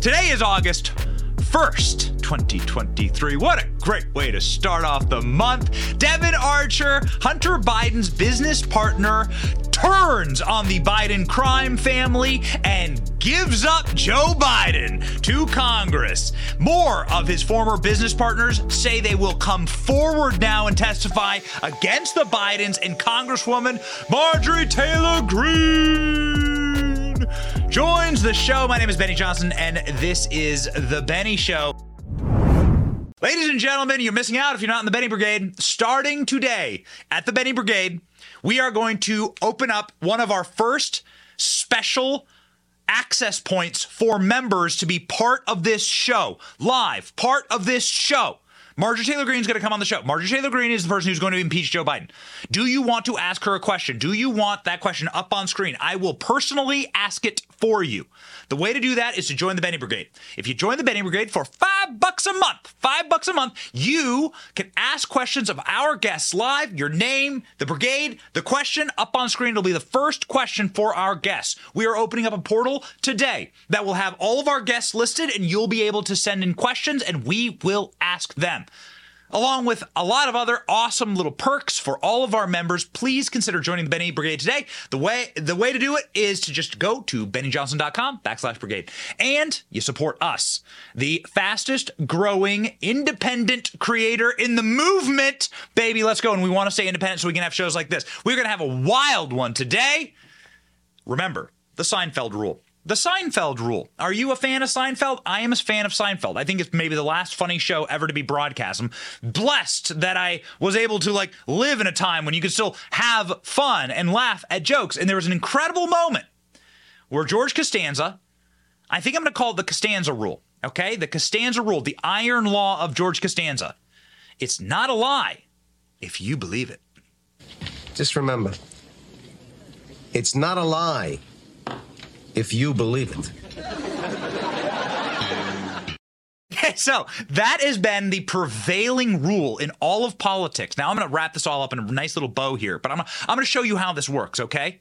Today is August 1st, 2023. What a great way to start off the month. Devon Archer, Hunter Biden's business partner, turns on the Biden crime family and gives up Joe Biden to Congress. More of his former business partners say they will come forward now and testify against the Bidens and Congresswoman Marjorie Taylor Greene joins the show. My name is Benny Johnson, and this is The Benny Show. Ladies and gentlemen, you're missing out if you're not in the Benny Brigade. Starting today at the Benny Brigade, we are going to open up one of our first special access points for members to be part of this show, live, part of this show. Marjorie Taylor Greene is going to come on the show. Marjorie Taylor Greene is the person who's going to impeach Joe Biden. Do you want to ask her a question? Do you want that question up on screen? I will personally ask it for you. The way to do that is to join the Benny Brigade. If you join the Benny Brigade for five bucks a month, five bucks a month, you can ask questions of our guests live, your name, the brigade, the question up on screen. It'll be the first question for our guests. We are opening up a portal today that will have all of our guests listed, and you'll be able to send in questions, and we will ask them along with a lot of other awesome little perks for all of our members. Please consider joining the Benny Brigade today. The way the way to do it is to just go to bennyjohnson.com backslash brigade. And you support us, the fastest growing independent creator in the movement. Baby, let's go. And we want to stay independent so we can have shows like this. We're gonna have a wild one today. Remember, the Seinfeld rule. The Seinfeld rule. Are you a fan of Seinfeld? I am a fan of Seinfeld. I think it's maybe the last funny show ever to be broadcast. I'm blessed that I was able to like live in a time when you could still have fun and laugh at jokes. And there was an incredible moment where George Costanza, I think I'm going to call it the Costanza rule. Okay, the Costanza rule, the iron law of George Costanza. It's not a lie if you believe it. Just remember, it's not a lie if you believe it. Okay, so that has been the prevailing rule in all of politics. Now I'm going to wrap this all up in a nice little bow here, but I'm, I'm going to show you how this works, okay?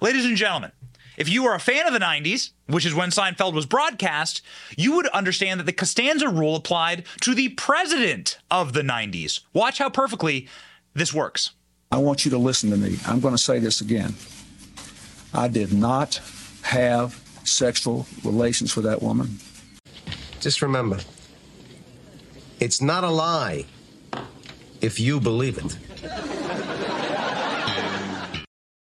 Ladies and gentlemen, if you are a fan of the 90s, which is when Seinfeld was broadcast, you would understand that the Costanza rule applied to the president of the 90s. Watch how perfectly this works. I want you to listen to me. I'm going to say this again. I did not have sexual relations with that woman. Just remember, it's not a lie if you believe it.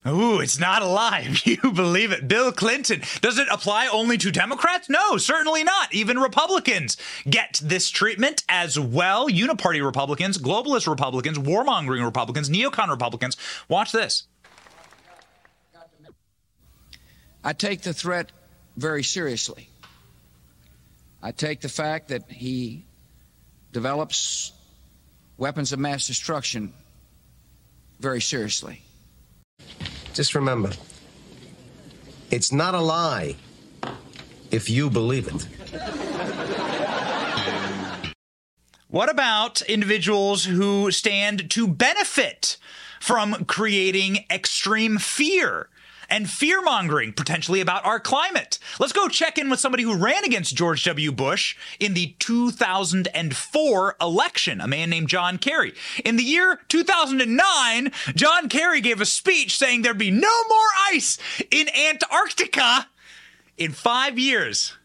Ooh, it's not a lie if you believe it. Bill Clinton. Does it apply only to Democrats? No, certainly not. Even Republicans get this treatment as well. Uniparty Republicans, globalist Republicans, warmongering Republicans, neocon Republicans. Watch this. I take the threat very seriously. I take the fact that he develops weapons of mass destruction very seriously. Just remember, it's not a lie if you believe it. What about individuals who stand to benefit from creating extreme fear? And fear mongering potentially about our climate. Let's go check in with somebody who ran against George W. Bush in the 2004 election, a man named John Kerry. In the year 2009, John Kerry gave a speech saying there'd be no more ice in Antarctica in five years.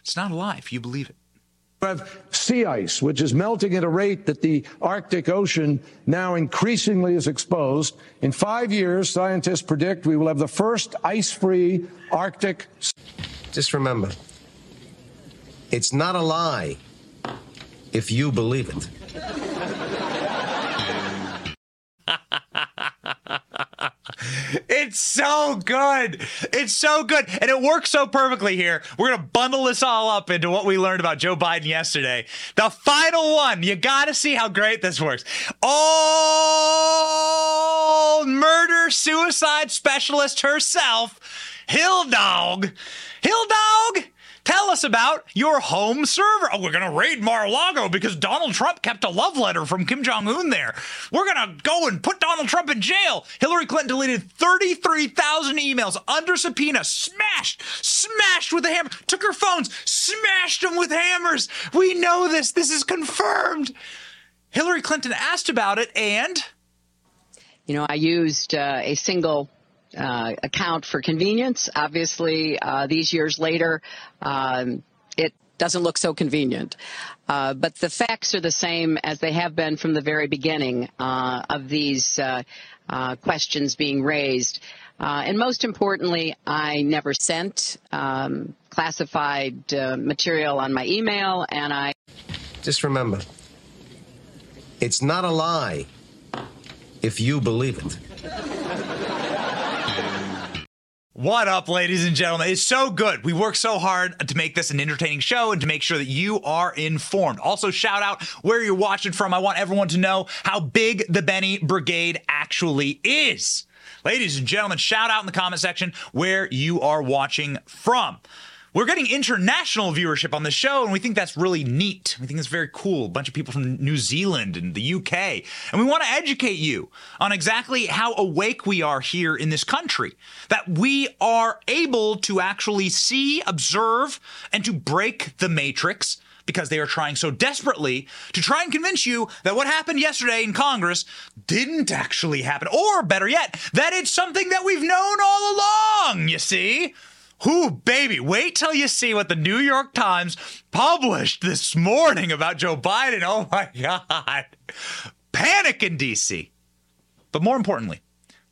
It's not a lie if you believe it have sea ice, which is melting at a rate that the Arctic Ocean now increasingly is exposed. In five years, scientists predict we will have the first ice free Arctic. Just remember, it's not a lie if you believe it. It's so good. It's so good. And it works so perfectly here. We're going to bundle this all up into what we learned about Joe Biden yesterday. The final one. You got to see how great this works. Oh, murder suicide specialist herself, Hill Dog. Hill Dog Tell us about your home server. Oh, we're going to raid Mar a Lago because Donald Trump kept a love letter from Kim Jong un there. We're going to go and put Donald Trump in jail. Hillary Clinton deleted 33,000 emails under subpoena, smashed, smashed with a hammer, took her phones, smashed them with hammers. We know this. This is confirmed. Hillary Clinton asked about it and. You know, I used uh, a single uh, account for convenience. Obviously, uh, these years later, um, it doesn't look so convenient. Uh, but the facts are the same as they have been from the very beginning uh, of these uh, uh, questions being raised. and most importantly, I never sent um, classified material on my email, and I. Just remember, it's not a lie if you believe it. What up, ladies and gentlemen? It's so good. We work so hard to make this an entertaining show and to make sure that you are informed. Also, shout out where you're watching from. I want everyone to know how big the Benny Brigade actually is. Ladies and gentlemen, shout out in the comment section where you are watching from. We're getting international viewership on the show, and we think that's really neat. We think it's very cool. A bunch of people from New Zealand and the UK. And we want to educate you on exactly how awake we are here in this country. That we are able to actually see, observe, and to break the matrix because they are trying so desperately to try and convince you that what happened yesterday in Congress didn't actually happen. Or better yet, that it's something that we've known all along, you see? Who, baby, wait till you see what the New York Times published this morning about Joe Biden. Oh my God. Panic in DC. But more importantly,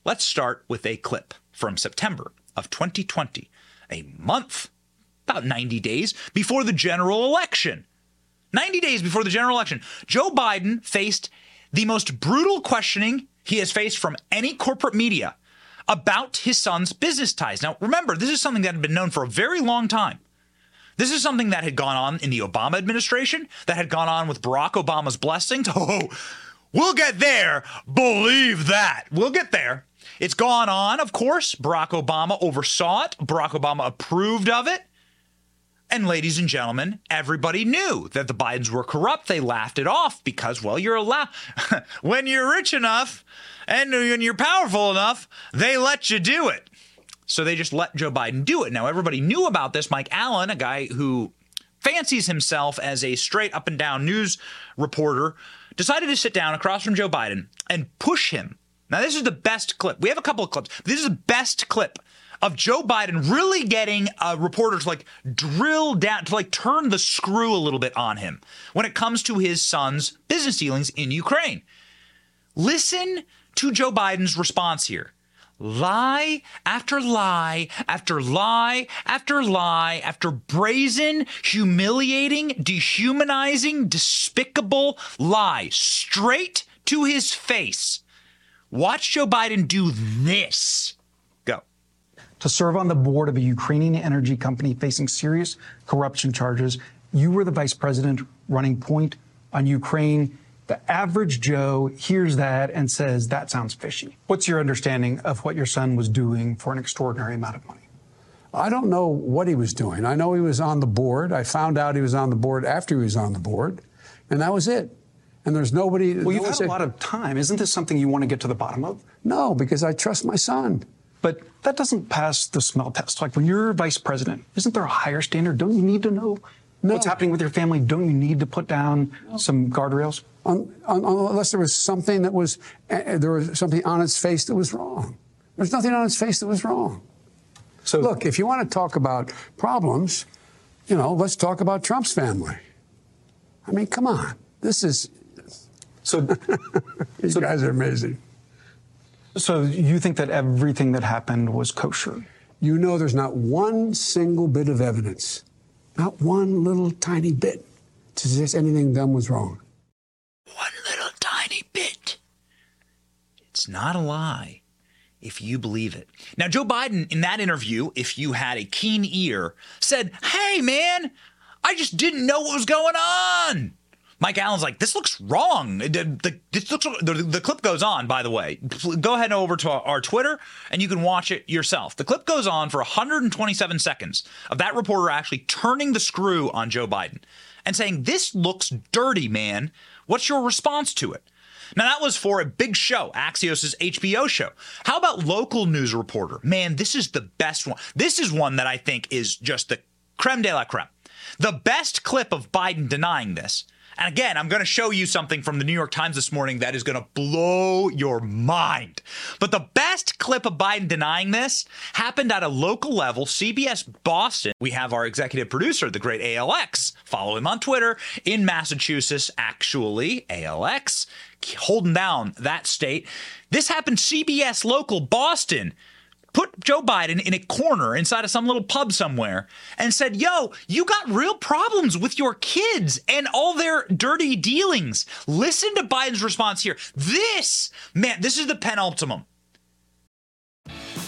let's start with a clip from September of 2020, a month, about 90 days before the general election. 90 days before the general election, Joe Biden faced the most brutal questioning he has faced from any corporate media about his son's business ties. Now, remember, this is something that had been known for a very long time. This is something that had gone on in the Obama administration, that had gone on with Barack Obama's blessings. Oh, we'll get there. Believe that. We'll get there. It's gone on, of course. Barack Obama oversaw it, Barack Obama approved of it. And ladies and gentlemen, everybody knew that the Bidens were corrupt. They laughed it off because, well, you're allowed, when you're rich enough, and when you're powerful enough, they let you do it. So they just let Joe Biden do it. Now, everybody knew about this. Mike Allen, a guy who fancies himself as a straight up and down news reporter, decided to sit down across from Joe Biden and push him. Now, this is the best clip. We have a couple of clips. This is the best clip of Joe Biden really getting uh, a reporter to like drill down, to like turn the screw a little bit on him when it comes to his son's business dealings in Ukraine. Listen to Joe Biden's response here. Lie after lie after lie after lie after brazen, humiliating, dehumanizing, despicable lie straight to his face. Watch Joe Biden do this. To serve on the board of a Ukrainian energy company facing serious corruption charges, you were the vice president running point on Ukraine the average Joe hears that and says, that sounds fishy. What's your understanding of what your son was doing for an extraordinary amount of money? I don't know what he was doing. I know he was on the board. I found out he was on the board after he was on the board, and that was it. And there's nobody. Well, you've had a lot of time. Isn't this something you want to get to the bottom of? No, because I trust my son. But that doesn't pass the smell test. Like when you're vice president, isn't there a higher standard? Don't you need to know no. what's happening with your family? Don't you need to put down no. some guardrails? un, un, unless there was something that was uh, there was something on its face that was wrong. There's nothing on its face that was wrong. So look, if you want to talk about problems, you know, let's talk about Trump's family. I mean, come on, this is. So, you so, guys are amazing. So you think that everything that happened was kosher? You know, there's not one single bit of evidence, not one little tiny bit, to suggest anything done was wrong one little tiny bit. It's not a lie if you believe it. Now, Joe Biden, in that interview, if you had a keen ear, said, Hey, man, I just didn't know what was going on. Mike Allen's like, this looks wrong. The, this looks, the, the, clip goes on, by the way. Go ahead over to our, our, Twitter and you can watch it yourself. The clip goes on for 127 seconds of that reporter actually turning the screw on Joe Biden and saying, This looks dirty, man. What's your response to it? Now, that was for a big show, Axios' HBO show. How about local news reporter? Man, this is the best one. This is one that I think is just the creme de la creme. The best clip of Biden denying this and again, I'm going to show you something from the New York Times this morning that is going to blow your mind. But the best clip of Biden denying this happened at a local level, CBS Boston. We have our executive producer, the great ALX. Follow him on Twitter in Massachusetts, actually, ALX, holding down that state. This happened CBS local Boston put Joe Biden in a corner inside of some little pub somewhere and said, Yo, you got real problems with your kids and all their dirty dealings. Listen to Biden's response here. This, man, this is the penultimum.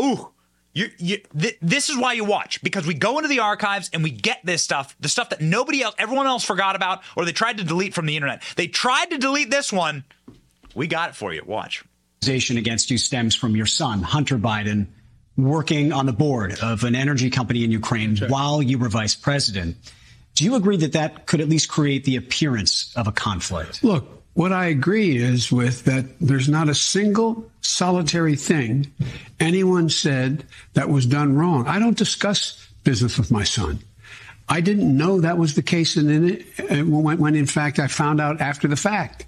ooh. You, you, th- this is why you watch because we go into the archives and we get this stuff, the stuff that nobody else, everyone else forgot about, or they tried to delete from the internet. They tried to delete this one. We got it for you. Watch. Against you stems from your son, Hunter Biden, working on the board of an energy company in Ukraine sure. while you were vice president. Do you agree that that could at least create the appearance of a conflict? Look, what I agree is with that there's not a single solitary thing anyone said that was done wrong. I don't discuss business with my son. I didn't know that was the case in when, when in fact I found out after the fact.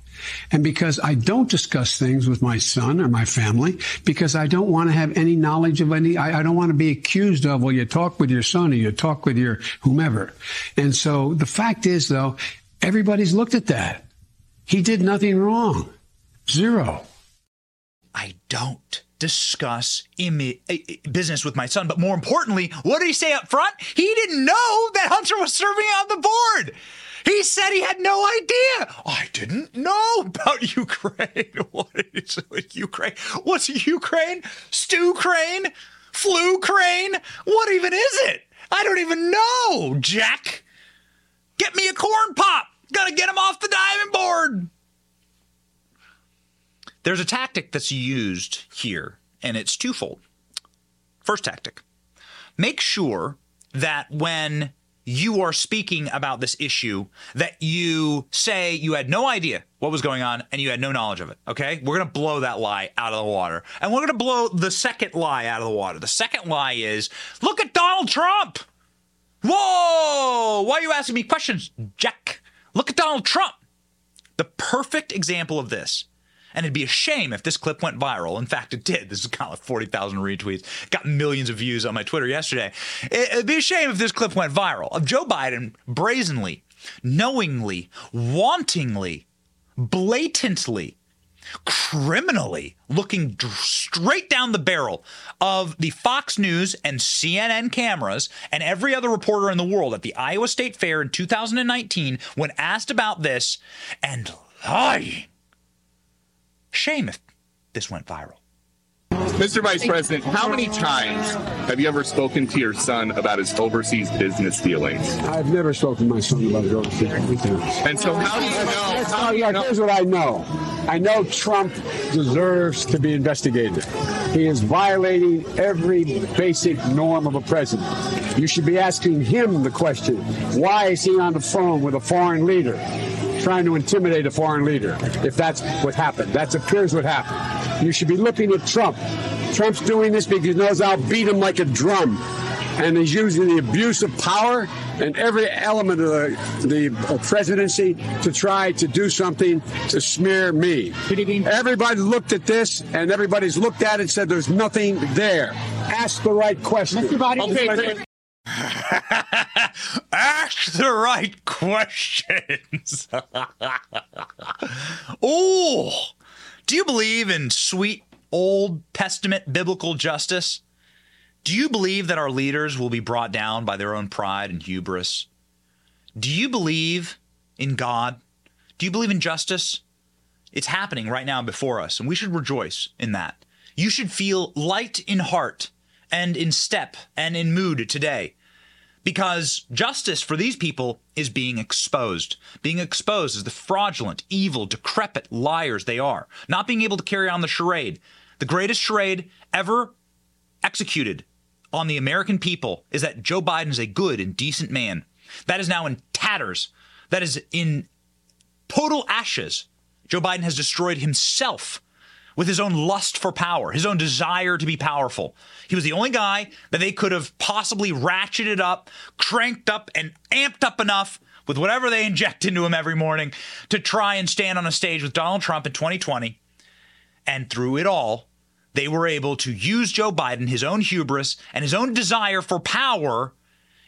And because I don't discuss things with my son or my family, because I don't want to have any knowledge of any, I, I, don't want to be accused of, well, you talk with your son or you talk with your whomever. And so the fact is, though, everybody's looked at that. He did nothing wrong. Zero. I don't discuss eh, eh, business with my son. But more importantly, what did he say up front? He didn't know that Hunter was serving on the board. He said he had no idea. I didn't know about Ukraine. What is Ukraine? What's Ukraine? Stew crane? Flu crane? What even is it? I don't even know, Jack. Get me a corn pop. Gotta get him off the diving board. There's a tactic that's used here, and it's twofold. First tactic make sure that when you are speaking about this issue, that you say you had no idea what was going on and you had no knowledge of it. Okay? We're going to blow that lie out of the water. And we're going to blow the second lie out of the water. The second lie is look at Donald Trump. Whoa! Why are you asking me questions, Jack? Look at Donald Trump. The perfect example of this. And it'd be a shame if this clip went viral. In fact, it did. This has got like 40,000 retweets, got millions of views on my Twitter yesterday. It'd be a shame if this clip went viral of Joe Biden brazenly, knowingly, wantingly, blatantly criminally looking straight down the barrel of the Fox News and CNN cameras and every other reporter in the world at the Iowa State Fair in 2019 when asked about this and lying. Shame if this went viral. Mr. Vice President, how many times have you ever spoken to your son about his overseas business dealings? I've never spoken to my son about his overseas business dealings. And so, how do you know? How do oh, you know? Here's what I know. I know Trump deserves to be investigated. He is violating every basic norm of a president. You should be asking him the question: Why is he on the phone with a foreign leader? Trying to intimidate a foreign leader, if that's what happened. That appears what happened. You should be looking at Trump. Trump's doing this because he knows I'll beat him like a drum. And he's using the abuse of power and every element of the, the presidency to try to do something to smear me. Everybody looked at this and everybody's looked at it and said there's nothing there. Ask the right question. Ask the right questions. oh, do you believe in sweet Old Testament biblical justice? Do you believe that our leaders will be brought down by their own pride and hubris? Do you believe in God? Do you believe in justice? It's happening right now before us, and we should rejoice in that. You should feel light in heart and in step and in mood today because justice for these people is being exposed. Being exposed as the fraudulent, evil, decrepit liars they are, not being able to carry on the charade. The greatest charade ever executed on the American people is that Joe Biden is a good and decent man. That is now in tatters. That is in total ashes. Joe Biden has destroyed himself with his own lust for power, his own desire to be powerful. He was the only guy that they could have possibly ratcheted up, cranked up, and amped up enough with whatever they inject into him every morning to try and stand on a stage with Donald Trump in 2020. And through it all, they were able to use Joe Biden, his own hubris, and his own desire for power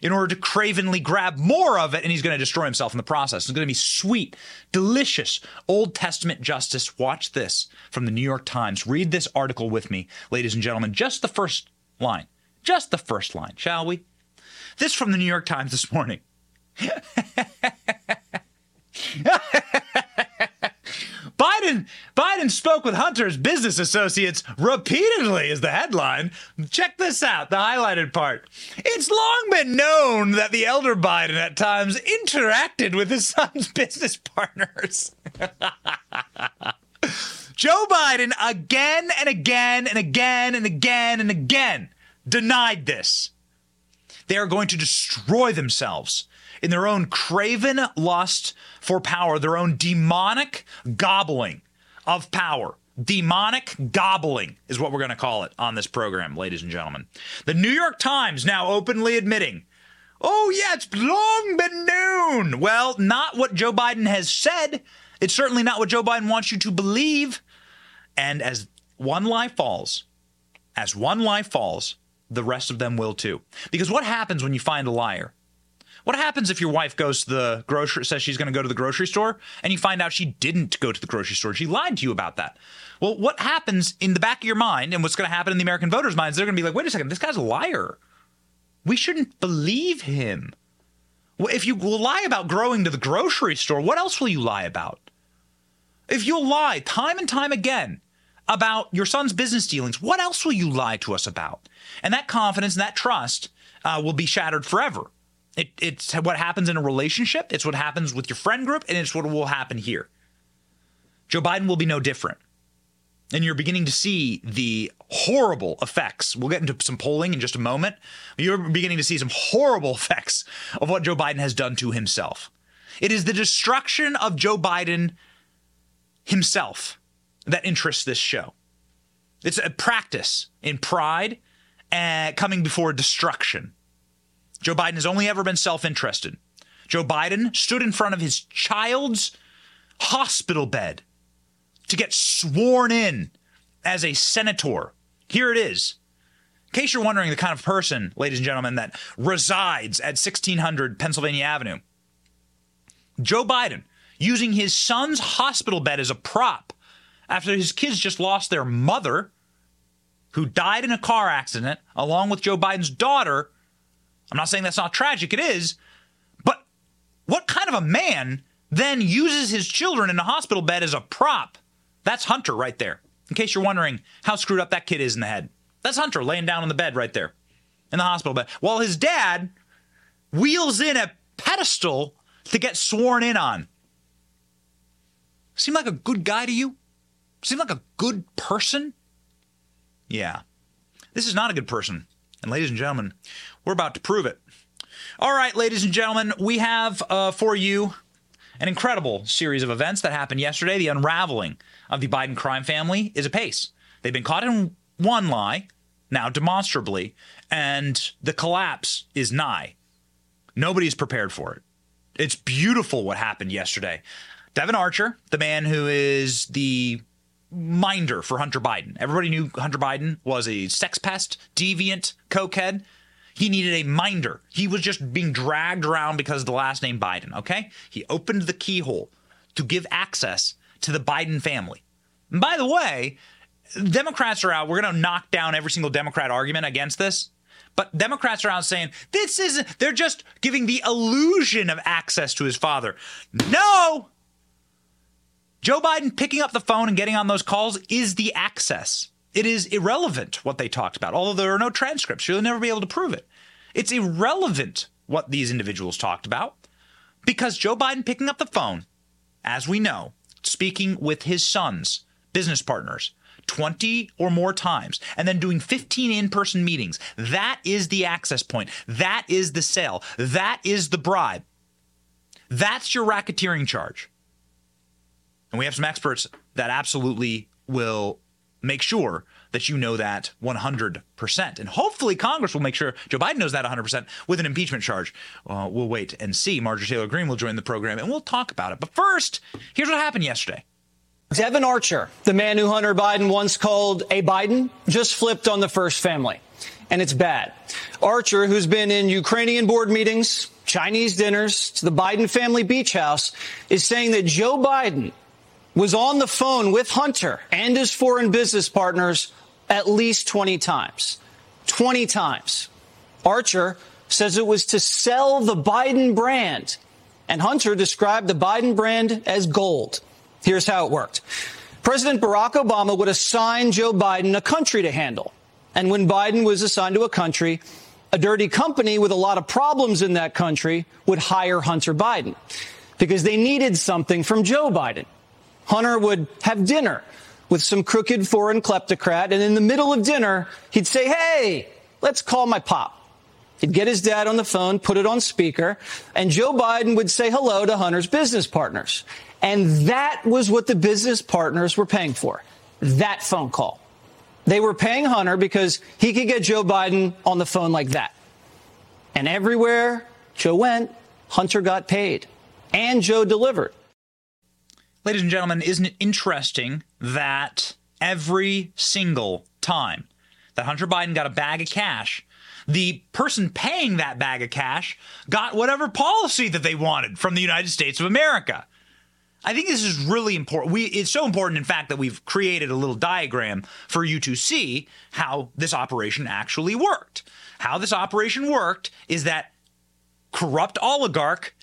in order to cravenly grab more of it, and he's going to destroy himself in the process. It's going to be sweet, delicious Old Testament justice. Watch this from the New York Times. Read this article with me, ladies and gentlemen. Just the first line. Just the first line, shall we? This from the New York Times this morning. Biden Biden spoke with Hunter's business associates repeatedly is the headline. Check this out, the highlighted part. It's long been known that the elder Biden at times interacted with his son's business partners. Joe Biden again and again and again and again and again denied this. They are going to destroy themselves in their own craven lust for power, their own demonic gobbling of power. Demonic gobbling is what we're going to call it on this program, ladies and gentlemen. The New York Times now openly admitting, oh, yeah, it's long been known. Well, not what Joe Biden has said. It's certainly not what Joe Biden wants you to believe. And as one lie falls, as one lie falls, the rest of them will too. Because what happens when you find a liar? What happens if your wife goes to the grocery, says she's going to go to the grocery store, and you find out she didn't go to the grocery store? She lied to you about that. Well, what happens in the back of your mind, and what's going to happen in the American voters' minds? They're going to be like, wait a second, this guy's a liar. We shouldn't believe him. Well, if you lie about growing to the grocery store, what else will you lie about? If you'll lie time and time again about your son's business dealings, what else will you lie to us about? And that confidence and that trust uh, will be shattered forever. It, it's what happens in a relationship. It's what happens with your friend group, and it's what will happen here. Joe Biden will be no different. And you're beginning to see the horrible effects. We'll get into some polling in just a moment. You're beginning to see some horrible effects of what Joe Biden has done to himself. It is the destruction of Joe Biden himself that interests this show. It's a practice in pride uh, coming before destruction. Joe Biden has only ever been self interested. Joe Biden stood in front of his child's hospital bed to get sworn in as a senator. Here it is. In case you're wondering the kind of person, ladies and gentlemen, that resides at 1600 Pennsylvania Avenue, Joe Biden using his son's hospital bed as a prop after his kids just lost their mother, who died in a car accident, along with Joe Biden's daughter I'm not saying that's not tragic, it is. But what kind of a man then uses his children in a hospital bed as a prop? That's Hunter right there. In case you're wondering how screwed up that kid is in the head. That's Hunter laying down on the bed right there in the hospital bed. While his dad wheels in a pedestal to get sworn in on. Seem like a good guy to you? Seem like a good person? Yeah. This is not a good person. And ladies and gentlemen, we're about to prove it. All right, ladies and gentlemen, we have uh, for you an incredible series of events that happened yesterday. The unraveling of the Biden crime family is apace. They've been caught in one lie, now demonstrably, and the collapse is nigh. Nobody's prepared for it. It's beautiful what happened yesterday. Devon Archer, the man who is the minder for Hunter Biden. Everybody knew Hunter Biden was a sex pest, deviant, cokehead. He needed a minder. He was just being dragged around because of the last name Biden, okay? He opened the keyhole to give access to the Biden family. And by the way, Democrats are out. We're going to knock down every single Democrat argument against this. But Democrats are out saying this isn't, they're just giving the illusion of access to his father. No! Joe Biden picking up the phone and getting on those calls is the access. It is irrelevant what they talked about, although there are no transcripts. You'll never be able to prove it. It's irrelevant what these individuals talked about because Joe Biden picking up the phone, as we know, speaking with his sons, business partners, 20 or more times, and then doing 15 in person meetings. That is the access point. That is the sale. That is the bribe. That's your racketeering charge. And we have some experts that absolutely will make sure that you know that 100%. And hopefully Congress will make sure Joe Biden knows that 100% with an impeachment charge. Uh, we'll wait and see. Marjorie Taylor Greene will join the program and we'll talk about it. But first, here's what happened yesterday. Devon Archer, the man who Hunter Biden once called a Biden, just flipped on the first family. And it's bad. Archer, who's been in Ukrainian board meetings, Chinese dinners, to the Biden family beach house, is saying that Joe Biden was on the phone with Hunter and his foreign business partners at least 20 times. 20 times. Archer says it was to sell the Biden brand. And Hunter described the Biden brand as gold. Here's how it worked. President Barack Obama would assign Joe Biden a country to handle. And when Biden was assigned to a country, a dirty company with a lot of problems in that country would hire Hunter Biden because they needed something from Joe Biden. Hunter would have dinner with some crooked foreign kleptocrat, and in the middle of dinner, he'd say, Hey, let's call my pop. He'd get his dad on the phone, put it on speaker, and Joe Biden would say hello to Hunter's business partners. And that was what the business partners were paying for. That phone call. They were paying Hunter because he could get Joe Biden on the phone like that. And everywhere Joe went, Hunter got paid. And Joe delivered. Ladies and gentlemen, isn't it interesting that every single time that Hunter Biden got a bag of cash, the person paying that bag of cash got whatever policy that they wanted from the United States of America. I think this is really important. We, it's so important, in fact, that we've created a little diagram for you to see how this operation actually worked. How this operation worked is that corrupt oligarch,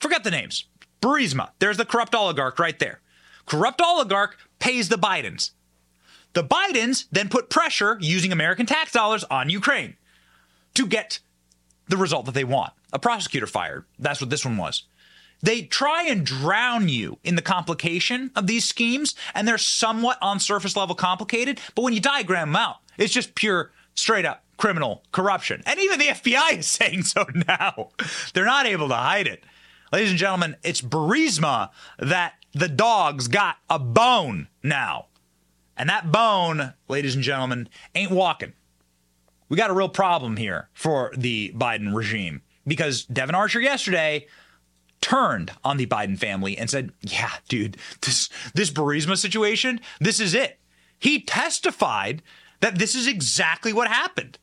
forget the names, Burisma, there's the corrupt oligarch right there. Corrupt oligarch pays the Bidens. The Bidens then put pressure using American tax dollars on Ukraine to get the result that they want. A prosecutor fired. That's what this one was. They try and drown you in the complication of these schemes, and they're somewhat on surface level complicated, but when you diagram them out, it's just pure, straight up criminal corruption. And even the FBI is saying so now. They're not able to hide it. Ladies and gentlemen, it's Burisma that the dogs got a bone now. And that bone, ladies and gentlemen, ain't walking. We got a real problem here for the Biden regime because Devon Archer yesterday turned on the Biden family and said, "Yeah, dude, this this Burisma situation, this is it." He testified that this is exactly what happened.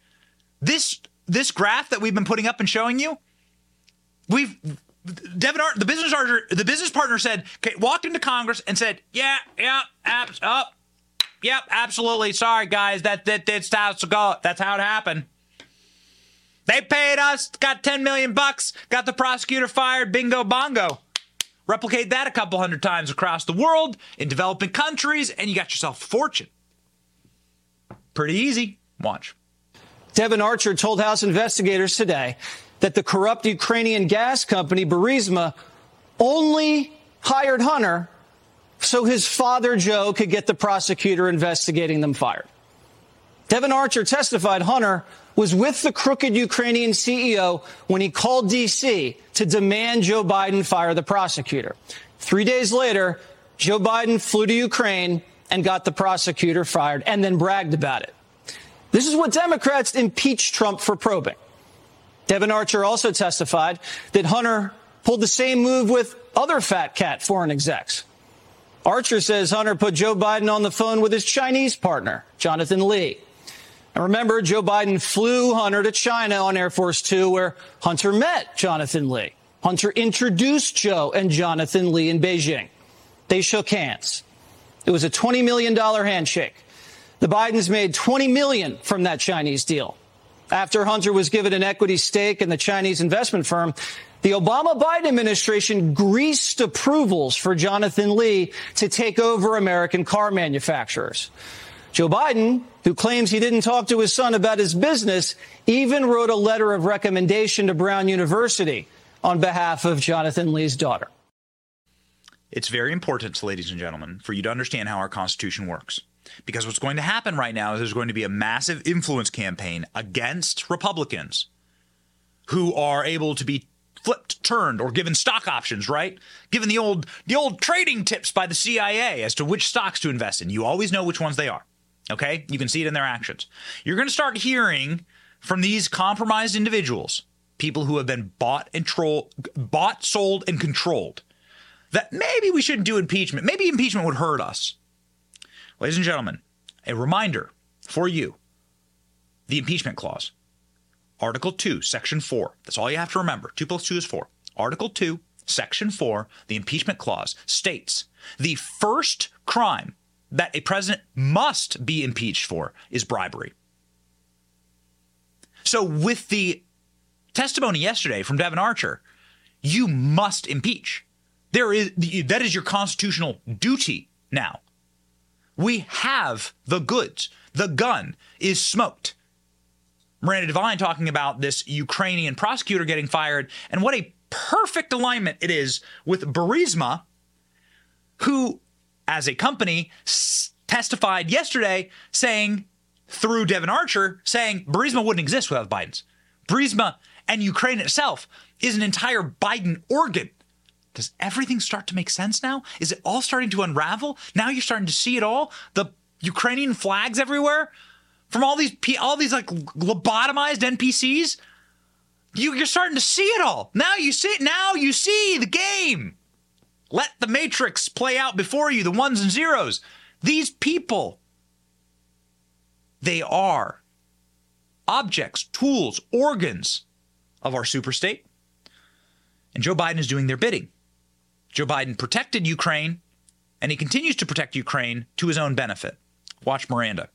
This this graph that we've been putting up and showing you, we've Devon Art, the business partner, the business partner said, okay, walked into Congress and said, "Yeah, yeah, up, oh, yep, absolutely. Sorry, guys, that that that's how it go. That's how it happened." They paid us, got 10 million bucks, got the prosecutor fired, bingo bongo. Replicate that a couple hundred times across the world in developing countries, and you got yourself a fortune. Pretty easy. Watch. Devon Archer told House investigators today that the corrupt Ukrainian gas company, Burisma, only hired Hunter so his father, Joe, could get the prosecutor investigating them fired. Devon Archer testified Hunter was with the crooked Ukrainian CEO when he called D.C. to demand Joe Biden fire the prosecutor. Three days later, Joe Biden flew to Ukraine and got the prosecutor fired and then bragged about it. This is what Democrats impeached Trump for probing. Devon Archer also testified that Hunter pulled the same move with other fat cat foreign execs. Archer says Hunter put Joe Biden on the phone with his Chinese partner, Jonathan Li. And remember, Joe Biden flew Hunter to China on Air Force Two, where Hunter met Jonathan Li. Hunter introduced Joe and Jonathan Li in Beijing. They shook hands. It was a $20 million handshake. The Bidens made 20 million from that Chinese deal. After Hunter was given an equity stake in the Chinese investment firm, the Obama Biden administration greased approvals for Jonathan Li to take over American car manufacturers. Joe Biden, who claims he didn't talk to his son about his business, even wrote a letter of recommendation to Brown University on behalf of Jonathan Lee's daughter. It's very important, ladies and gentlemen, for you to understand how our Constitution works. Because what's going to happen right now is there's going to be a massive influence campaign against Republicans who are able to be flipped, turned, or given stock options, right? Given the old the old trading tips by the CIA as to which stocks to invest in. You always know which ones they are. Okay? You can see it in their actions. You're going to start hearing from these compromised individuals, people who have been bought and troll, bought, sold, and controlled, that maybe we shouldn't do impeachment. Maybe impeachment would hurt us. Ladies and gentlemen, a reminder for you the impeachment clause. Article 2, Section 4. That's all you have to remember. 2 plus 2 is 4. Article 2, Section 4, the impeachment clause states the first crime that a president must be impeached for is bribery. So, with the testimony yesterday from Devon Archer, you must impeach. There is that is your constitutional duty now. We have the goods. The gun is smoked. Miranda Devine talking about this Ukrainian prosecutor getting fired, and what a perfect alignment it is with Burisma, who, as a company, s- testified yesterday saying, through Devon Archer, saying Burisma wouldn't exist without Biden's. Burisma and Ukraine itself is an entire Biden organ. Does everything start to make sense now? Is it all starting to unravel? Now you're starting to see it all? The Ukrainian flags everywhere from all these all these like lobotomized NPCs? You, you're starting to see it all. Now you see it. Now you see the game. Let the matrix play out before you, the ones and zeros. These people, they are objects, tools, organs of our superstate. And Joe Biden is doing their bidding. Joe Biden protected Ukraine, and he continues to protect Ukraine to his own benefit. Watch Miranda.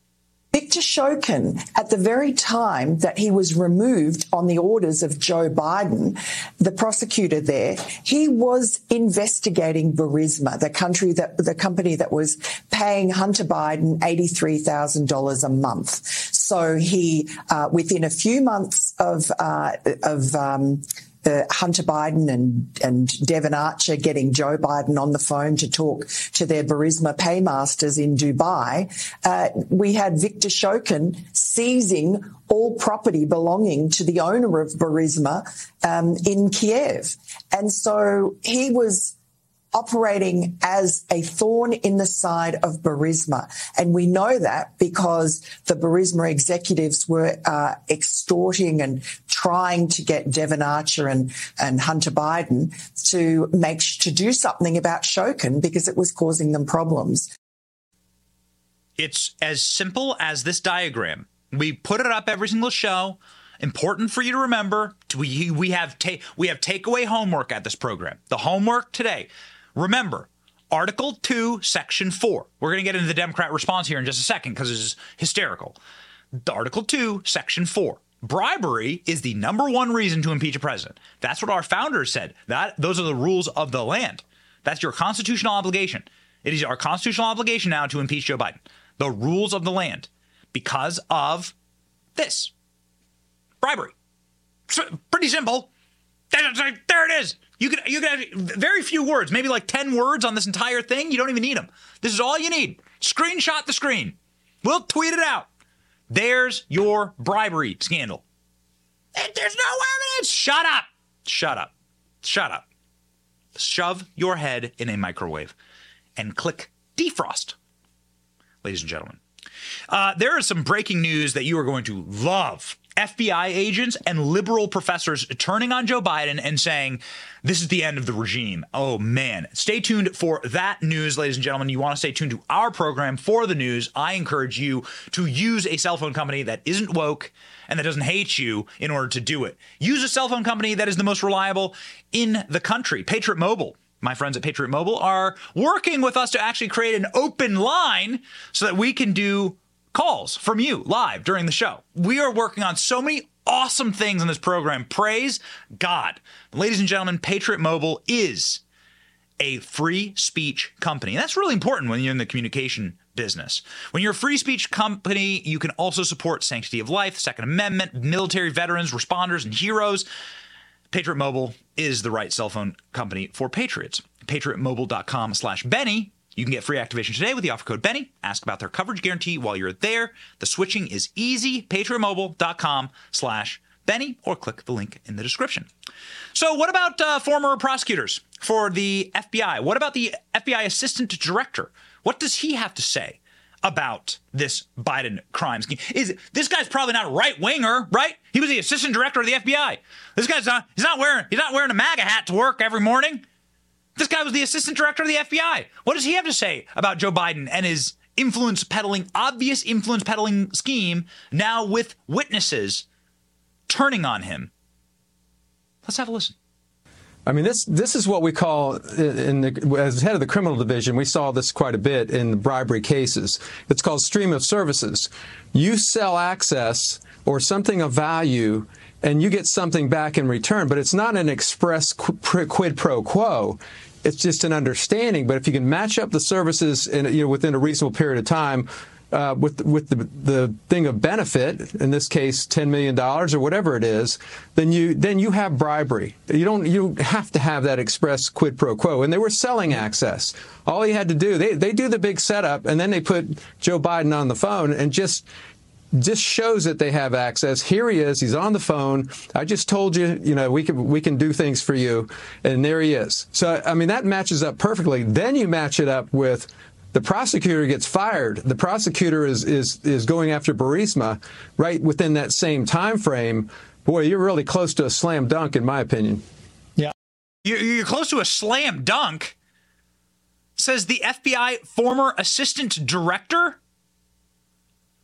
Victor Shokin, at the very time that he was removed on the orders of Joe Biden, the prosecutor there, he was investigating Burisma, the country that the company that was paying Hunter Biden eighty-three thousand dollars a month. So he, uh, within a few months of uh, of um, uh, Hunter Biden and, and Devon Archer getting Joe Biden on the phone to talk to their Burisma paymasters in Dubai, uh, we had Victor Shokin seizing all property belonging to the owner of Burisma um, in Kiev. And so he was operating as a thorn in the side of Burisma. And we know that because the Burisma executives were uh, extorting and trying to get Devon Archer and, and Hunter Biden to make to do something about Shokin because it was causing them problems. It's as simple as this diagram. We put it up every single show. Important for you to remember. We we have ta- we have takeaway homework at this program. The homework today Remember, Article 2, Section 4. We're going to get into the Democrat response here in just a second because it's hysterical. Article 2, Section 4. Bribery is the number one reason to impeach a president. That's what our founders said. That those are the rules of the land. That's your constitutional obligation. It is our constitutional obligation now to impeach Joe Biden. The rules of the land because of this. Bribery. Pretty simple. There it is. You can you can very few words, maybe like 10 words on this entire thing. You don't even need them. This is all you need. Screenshot the screen. We'll tweet it out. There's your bribery scandal. And there's no evidence. Shut up. Shut up. Shut up. Shove your head in a microwave and click defrost. Ladies and gentlemen, uh, there is some breaking news that you are going to love FBI agents and liberal professors turning on Joe Biden and saying, this is the end of the regime. Oh, man. Stay tuned for that news, ladies and gentlemen. You want to stay tuned to our program for the news. I encourage you to use a cell phone company that isn't woke and that doesn't hate you in order to do it. Use a cell phone company that is the most reliable in the country. Patriot Mobile my friends at Patriot Mobile are working with us to actually create an open line so that we can do calls from you live during the show. We are working on so many awesome things in this program. Praise God. Ladies and gentlemen, Patriot Mobile is a free speech company. And that's really important when you're in the communication business. When you're a free speech company, you can also support sanctity of life, Second Amendment, military veterans, responders, and heroes. Patriot Mobile is the right cell phone company for patriots. PatriotMobile.com slash Benny you can get free activation today with the offer code Benny. Ask about their coverage guarantee while you're there. The switching is easy. PatriotMobile.com slash Benny or click the link in the description. So, what about uh, former prosecutors for the FBI? What about the FBI assistant director? What does he have to say about this Biden crime scheme? Is this guy's probably not a right winger, right? He was the assistant director of the FBI. This guy's not he's not wearing he's not wearing a MAGA hat to work every morning. This guy was the assistant director of the FBI. What does he have to say about Joe Biden and his influence peddling, obvious influence peddling scheme now with witnesses turning on him? Let's have a listen. I mean, this this is what we call, the, as head of the criminal division, we saw this quite a bit in the bribery cases. It's called stream of services. You sell access or something of value and you get something back in return, but it's not an express quid pro quo. It's just an understanding. But if you can match up the services in, you know, within a reasonable period of time, uh, with with the the thing of benefit, in this case, ten million dollars or whatever it is, then you then you have bribery. You don't you have to have that express quid pro quo. And they were selling access. All he had to do, they they do the big setup, and then they put Joe Biden on the phone and just just shows that they have access. Here he is. He's on the phone. I just told you, you know, we can we can do things for you, and there he is. So I mean, that matches up perfectly. Then you match it up with the prosecutor gets fired. The prosecutor is is is going after Burisma right within that same time frame. Boy, you're really close to a slam dunk, in my opinion. Yeah, you're close to a slam dunk. Says the FBI former assistant director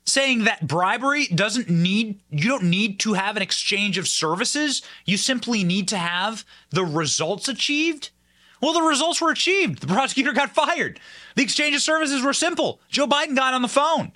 saying that bribery doesn't need you don't need to have an exchange of services. You simply need to have the results achieved. Well the results were achieved. The prosecutor got fired. The exchange of services were simple. Joe biden got on the phone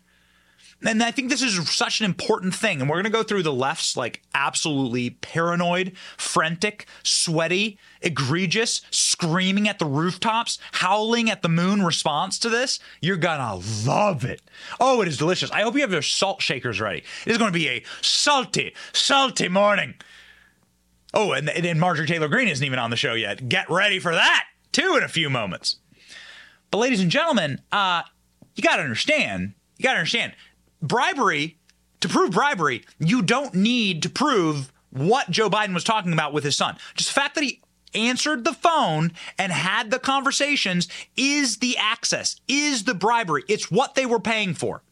and I think this is such an important thing. And we're going to go through the left's like absolutely paranoid, frantic, sweaty, egregious, screaming at the rooftops, howling at the moon response to this. You're going to love it. Oh, it is delicious. I hope you have your salt shakers ready. It is going to be a salty, salty morning. Oh, and, and Marjorie Taylor Greene isn't even on the show yet. Get ready for that too in a few moments. But, ladies and gentlemen, uh, you got to understand, you got to understand, bribery, to prove bribery, you don't need to prove what Joe Biden was talking about with his son. Just the fact that he answered the phone and had the conversations is the access, is the bribery. It's what they were paying for.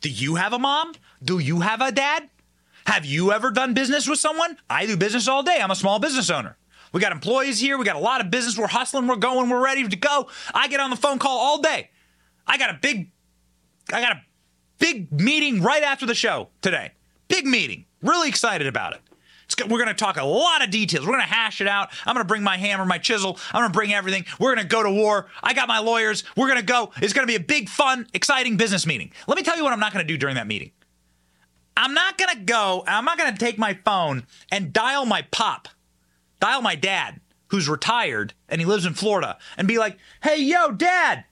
Do you have a mom? Do you have a dad? Have you ever done business with someone? I do business all day. I'm a small business owner. We got employees here. We got a lot of business. We're hustling. We're going. We're ready to go. I get on the phone call all day. I got a big, I got a Big meeting right after the show today. Big meeting. Really excited about it. we're going to talk a lot of details. We're going to hash it out. I'm going to bring my hammer, my chisel. I'm going to bring everything. We're going to go to war. I got my lawyers. We're going to go. It's going to be a big, fun, exciting business meeting. Let me tell you what I'm not going to do during that meeting. I'm not going to go, I'm not going to take my phone and dial my pop, dial my dad, who's retired and he lives in Florida, and be like, hey, yo, dad,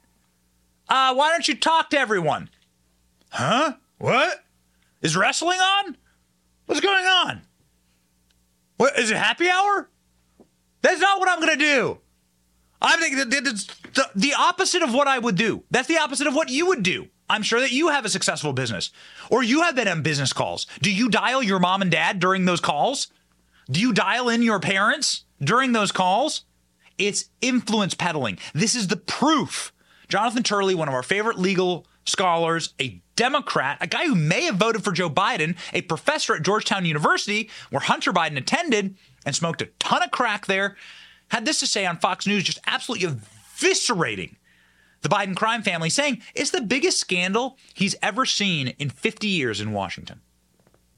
uh, why don't you talk to everyone? Huh? What? Is wrestling on? What's going on? What is it happy hour? That's not what I'm going to do. I think that's the, the opposite of what I would do. That's the opposite of what you would do. I'm sure that you have a successful business or you have been on business calls. Do you dial your mom and dad during those calls? Do you dial in your parents during those calls? It's influence peddling. This is the proof. Jonathan Turley, one of our favorite legal scholars, a Democrat, a guy who may have voted for Joe Biden, a professor at Georgetown University, where Hunter Biden attended and smoked a ton of crack there, had this to say on Fox News, just absolutely eviscerating the Biden crime family, saying it's the biggest scandal he's ever seen in 50 years in Washington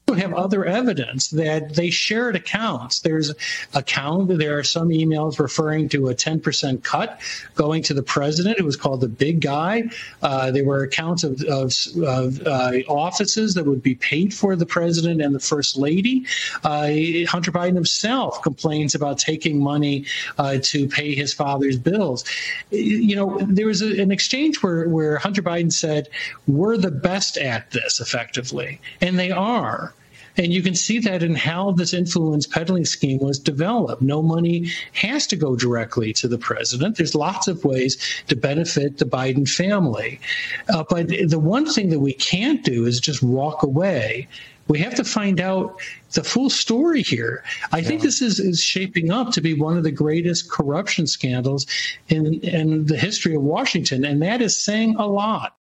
have other evidence that they shared accounts. There's account. There are some emails referring to a 10% cut going to the president. It was called the big guy. Uh, there were accounts of, of, of uh, offices that would be paid for the president and the first lady. Uh, Hunter Biden himself complains about taking money uh, to pay his father's bills. You know, there was a, an exchange where, where Hunter Biden said, "We're the best at this, effectively," and they are. And you can see that in how this influence peddling scheme was developed. No money has to go directly to the president. There's lots of ways to benefit the Biden family. Uh, but the one thing that we can't do is just walk away. We have to find out the full story here. I yeah. think this is, is shaping up to be one of the greatest corruption scandals in, in the history of Washington, and that is saying a lot.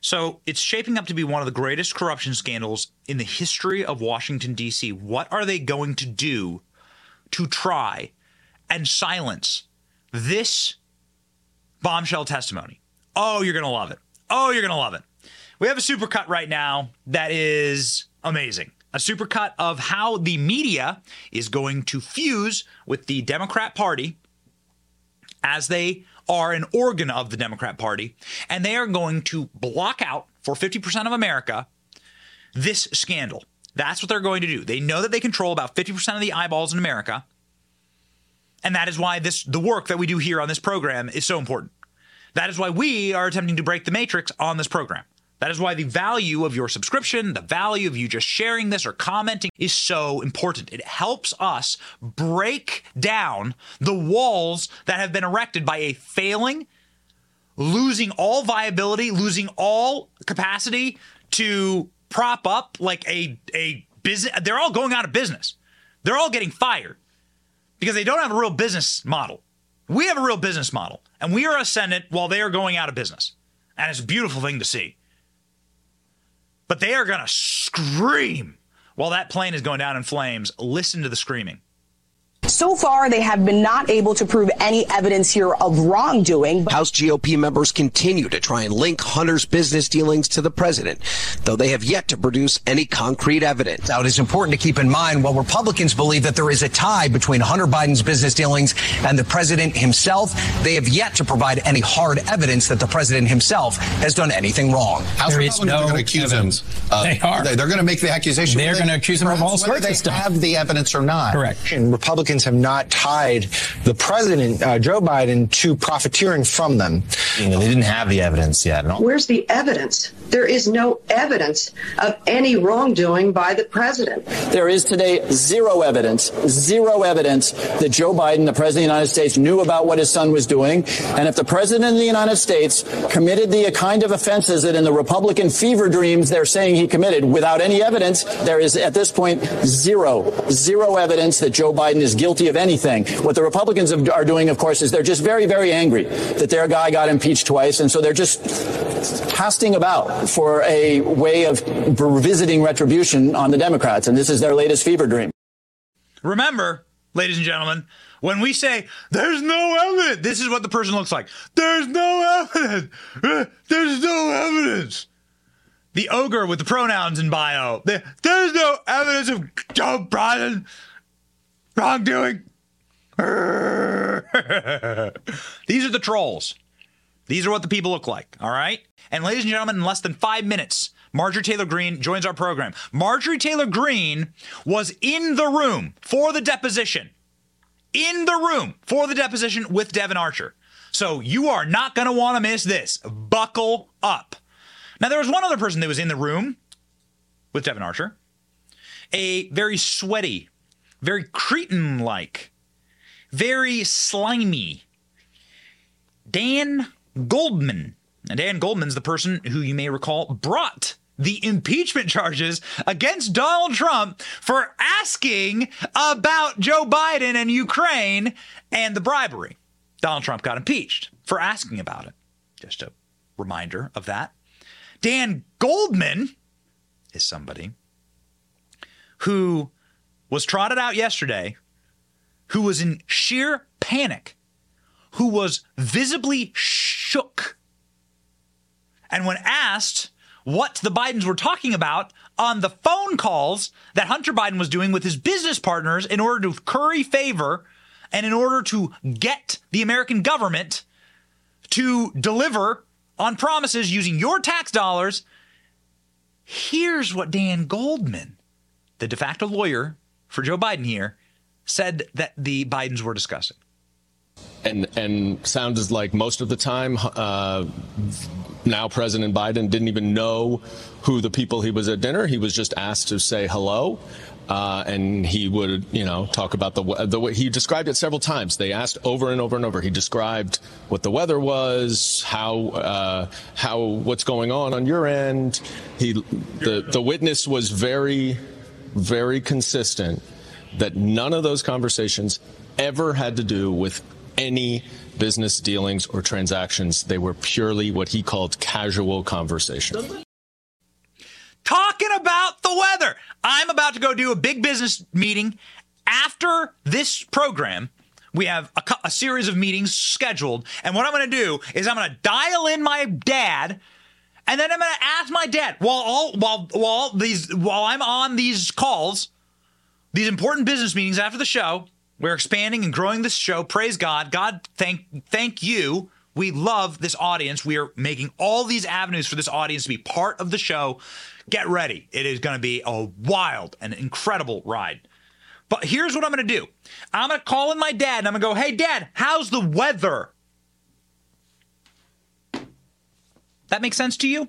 So it's shaping up to be one of the greatest corruption scandals in the history of Washington, D.C. What are they going to do to try and silence this bombshell testimony? Oh, you're going to love it. Oh, you're going to love it. We have a supercut right now that is amazing. A supercut of how the media is going to fuse with the Democrat Party as they are an organ of the Democrat Party, and they are going to block out for 50% of America this scandal. That's what they're going to do. They know that they control about 50% of the eyeballs in America. And that is why this the work that we do here on this program is so important. That is why we are attempting to break the matrix on this program. That is why the value of your subscription, the value of you just sharing this or commenting is so important. It helps us break down the walls that have been erected by a failing, losing all viability, losing all capacity to prop up like a, a business. They're all going out of business. They're all getting fired because they don't have a real business model. We have a real business model, and we are ascendant while they are going out of business. And it's a beautiful thing to see but they are going to scream while that plane is going down in flames. Listen to the screaming. So far, they have been not able to prove any evidence here of wrongdoing. House GOP members continue to try and link Hunter's business dealings to the president, though they have yet to produce any concrete evidence. Now, it is important to keep in mind while Republicans believe that there is a tie between Hunter Biden's business dealings and the president himself, they have yet to provide any hard evidence that the president himself has done anything wrong. House there is no going to accuse evidence. him. Uh, they are. They're going to make the accusation. They're going to accuse him of all sorts of stuff. have the evidence or not. Correct. And Republicans Republicans have not tied the president, uh, Joe Biden, to profiteering from them. You know, they didn't have the evidence yet. Where's the evidence? There is no evidence of any wrongdoing by the president. There is today zero evidence, zero evidence that Joe Biden, the president of the United States, knew about what his son was doing. And if the president of the United States committed the kind of offenses that in the Republican fever dreams they're saying he committed without any evidence, there is at this point zero, zero evidence that Joe Biden is guilty of anything. What the Republicans are doing, of course, is they're just very, very angry that their guy got impeached twice. And so they're just casting about for a way of revisiting retribution on the Democrats. And this is their latest fever dream. Remember, ladies and gentlemen, when we say there's no evidence, this is what the person looks like. There's no evidence. There's no evidence. The ogre with the pronouns in bio. There's no evidence of Joe Biden wrongdoing. These are the trolls. These are what the people look like, all right? And ladies and gentlemen, in less than five minutes, Marjorie Taylor Greene joins our program. Marjorie Taylor Greene was in the room for the deposition. In the room for the deposition with Devon Archer. So you are not going to want to miss this. Buckle up. Now, there was one other person that was in the room with Devon Archer, a very sweaty, very Cretan like, very slimy Dan Goldman. And Dan Goldman's the person who you may recall brought the impeachment charges against Donald Trump for asking about Joe Biden and Ukraine and the bribery. Donald Trump got impeached for asking about it. Just a reminder of that. Dan Goldman is somebody who was trotted out yesterday, who was in sheer panic, who was visibly shook. And when asked what the Bidens were talking about on the phone calls that Hunter Biden was doing with his business partners in order to curry favor and in order to get the American government to deliver on promises using your tax dollars, here's what Dan Goldman, the de facto lawyer for Joe Biden here, said that the Bidens were discussing. And and sounds like most of the time, uh, now President Biden didn't even know who the people he was at dinner. He was just asked to say hello. Uh, and he would, you know, talk about the the way he described it several times. They asked over and over and over. He described what the weather was, how uh, how what's going on on your end. He the the witness was very very consistent that none of those conversations ever had to do with any business dealings or transactions. They were purely what he called casual conversations. Talking about the weather. I'm about to go do a big business meeting after this program. We have a, a series of meetings scheduled. And what I'm going to do is I'm going to dial in my dad and then I'm going to ask my dad while all while while these while I'm on these calls, these important business meetings after the show. We're expanding and growing this show. Praise God. God, thank thank you. We love this audience. We are making all these avenues for this audience to be part of the show. Get ready. It is going to be a wild and incredible ride. But here's what I'm going to do. I'm going to call in my dad and I'm going to go, "Hey dad, how's the weather?" That makes sense to you?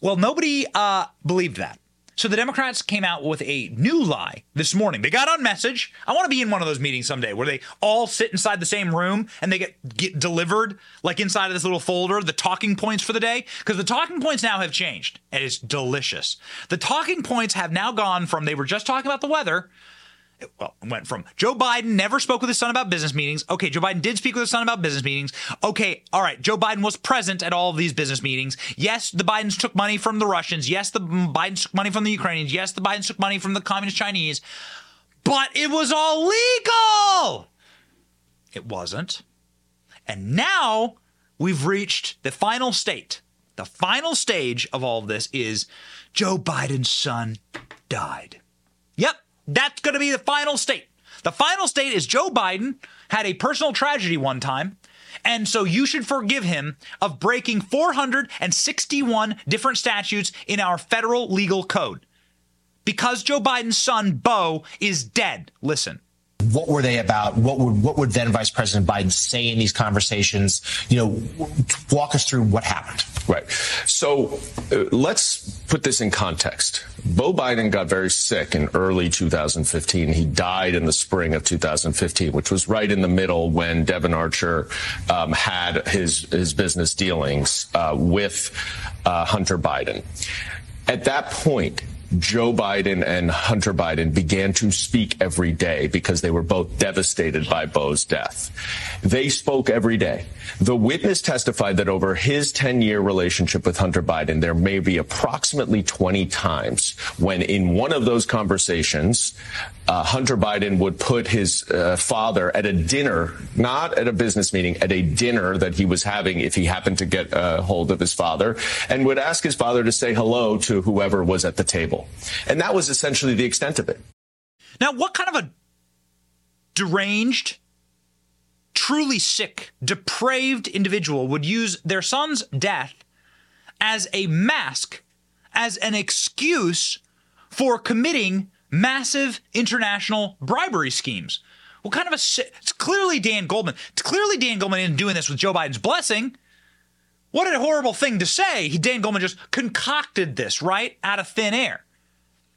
Well, nobody uh, believed that. So the Democrats came out with a new lie this morning. They got on message. I want to be in one of those meetings someday where they all sit inside the same room and they get, get delivered like inside of this little folder the talking points for the day because the talking points now have changed and it's delicious. The talking points have now gone from they were just talking about the weather well, went from Joe Biden never spoke with his son about business meetings. Okay, Joe Biden did speak with his son about business meetings. Okay, all right, Joe Biden was present at all of these business meetings. Yes, the Bidens took money from the Russians. Yes, the Bidens took money from the Ukrainians. Yes, the Bidens took money from the communist Chinese. But it was all legal. It wasn't. And now we've reached the final state. The final stage of all of this is Joe Biden's son died. That's going to be the final state. The final state is Joe Biden had a personal tragedy one time. And so you should forgive him of breaking 461 different statutes in our federal legal code. Because Joe Biden's son, Bo, is dead. Listen what were they about? What would what would then Vice President Biden say in these conversations? You know, walk us through what happened. Right. So uh, let's put this in context. Bo Biden got very sick in early 2015. He died in the spring of 2015, which was right in the middle when Devon Archer um, had his his business dealings uh, with uh, Hunter Biden. At that point, Joe Biden and Hunter Biden began to speak every day because they were both devastated by Bo's death. They spoke every day. The witness testified that over his 10 year relationship with Hunter Biden, there may be approximately 20 times when in one of those conversations, uh, Hunter Biden would put his uh, father at a dinner, not at a business meeting, at a dinner that he was having if he happened to get a hold of his father, and would ask his father to say hello to whoever was at the table. And that was essentially the extent of it. Now, what kind of a deranged, truly sick, depraved individual would use their son's death as a mask, as an excuse for committing massive international bribery schemes? What kind of a it's clearly Dan Goldman. It's clearly Dan Goldman isn't doing this with Joe Biden's blessing. What a horrible thing to say. He Dan Goldman just concocted this right out of thin air.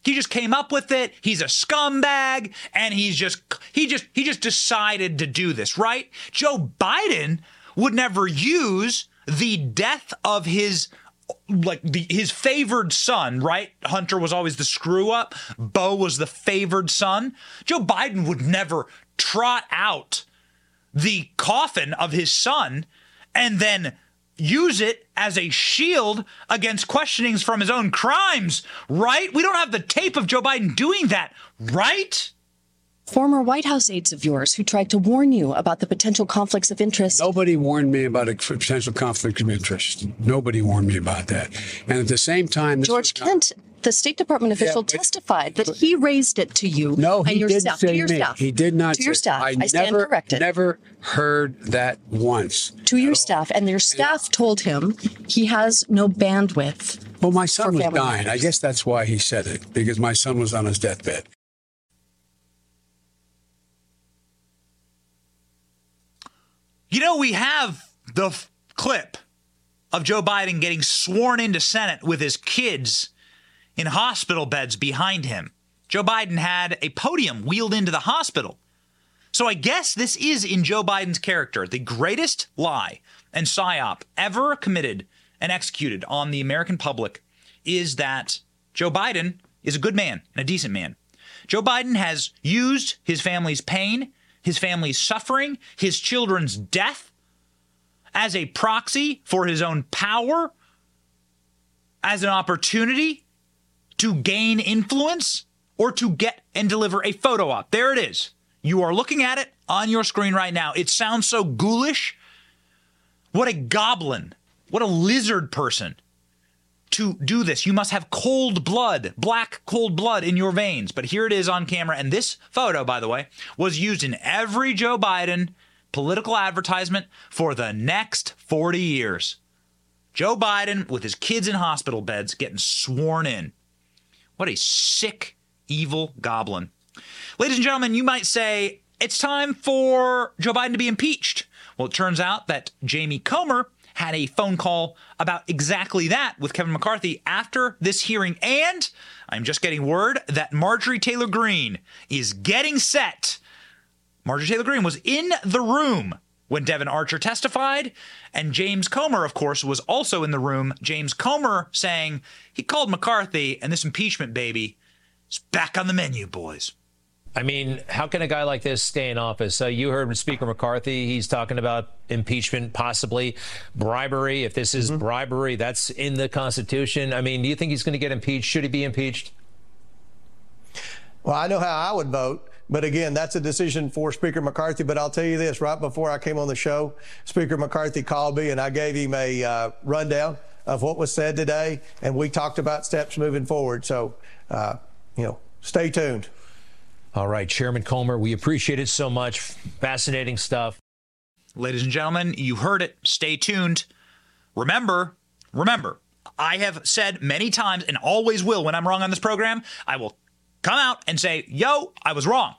He just came up with it. He's a scumbag and he's just he just he just decided to do this, right? Joe Biden would never use the death of his like the, his favored son, right? Hunter was always the screw up. Bo was the favored son. Joe Biden would never trot out the coffin of his son and then use it as a shield against questionings from his own crimes, right? We don't have the tape of Joe Biden doing that, right? Former White House aides of yours who tried to warn you about the potential conflicts of interest. Nobody warned me about a potential conflict of interest. Nobody warned me about that. And at the same time, George Kent, the State Department official, Yeah, but- testified that he raised it to you No, and he your didn't staff. say to your me. staff. He did not To your staff. I, I stand never, corrected. never heard that once. to your staff, and your staff told him he has no bandwidth. Well, my son was dying. I guess that's why he said it, because my son was on his deathbed. You know, we have the f- clip of Joe Biden getting sworn into Senate with his kids in hospital beds behind him. Joe Biden had a podium wheeled into the hospital. So I guess this is in Joe Biden's character the greatest lie and psyop ever committed and executed on the American public is that Joe Biden is a good man and a decent man. Joe Biden has used his family's pain, his family's suffering, his children's death as a proxy for his own power, as an opportunity to gain influence or to get and deliver a photo op. There it is. You are looking at it on your screen right now. It sounds so ghoulish. What a goblin. What a lizard person to do this. You must have cold blood, black cold blood in your veins. But here it is on camera. And this photo, by the way, was used in every Joe Biden political advertisement for the next 40 years. Joe Biden with his kids in hospital beds getting sworn in. What a sick, evil goblin. Ladies and gentlemen, you might say it's time for Joe Biden to be impeached. Well, it turns out that Jamie Comer had a phone call about exactly that with Kevin McCarthy after this hearing. And I'm just getting word that Marjorie Taylor Greene is getting set. Marjorie Taylor Greene was in the room when Devon Archer testified, and James Comer, of course, was also in the room. James Comer saying he called McCarthy, and this impeachment baby is back on the menu, boys. I mean, how can a guy like this stay in office? So you heard Speaker McCarthy. He's talking about impeachment, possibly bribery. If this is bribery, that's in the Constitution. I mean, do you think he's going to get impeached? Should he be impeached? Well, I know how I would vote. But again, that's a decision for Speaker McCarthy. But I'll tell you this right before I came on the show, Speaker McCarthy called me and I gave him a uh, rundown of what was said today. And we talked about steps moving forward. So, uh, you know, stay tuned. All right, Chairman Comer, we appreciate it so much. Fascinating stuff. Ladies and gentlemen, you heard it. Stay tuned. Remember, remember, I have said many times and always will when I'm wrong on this program, I will come out and say, yo, I was wrong.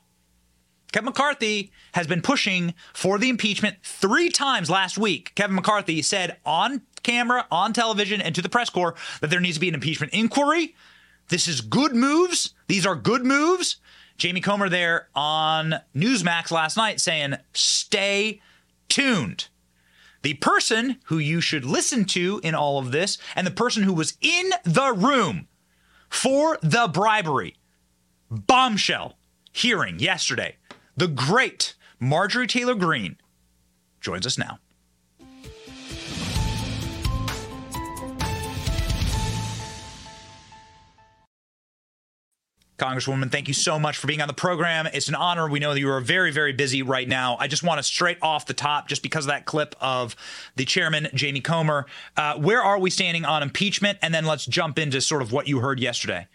Kevin McCarthy has been pushing for the impeachment three times last week. Kevin McCarthy said on camera, on television, and to the press corps that there needs to be an impeachment inquiry. This is good moves. These are good moves. Jamie Comer there on Newsmax last night saying, stay tuned. The person who you should listen to in all of this, and the person who was in the room for the bribery bombshell hearing yesterday, the great Marjorie Taylor Greene joins us now. Congresswoman, thank you so much for being on the program. It's an honor. We know that you are very, very busy right now. I just want to straight off the top, just because of that clip of the chairman, Jamie Comer, uh, where are we standing on impeachment? And then let's jump into sort of what you heard yesterday.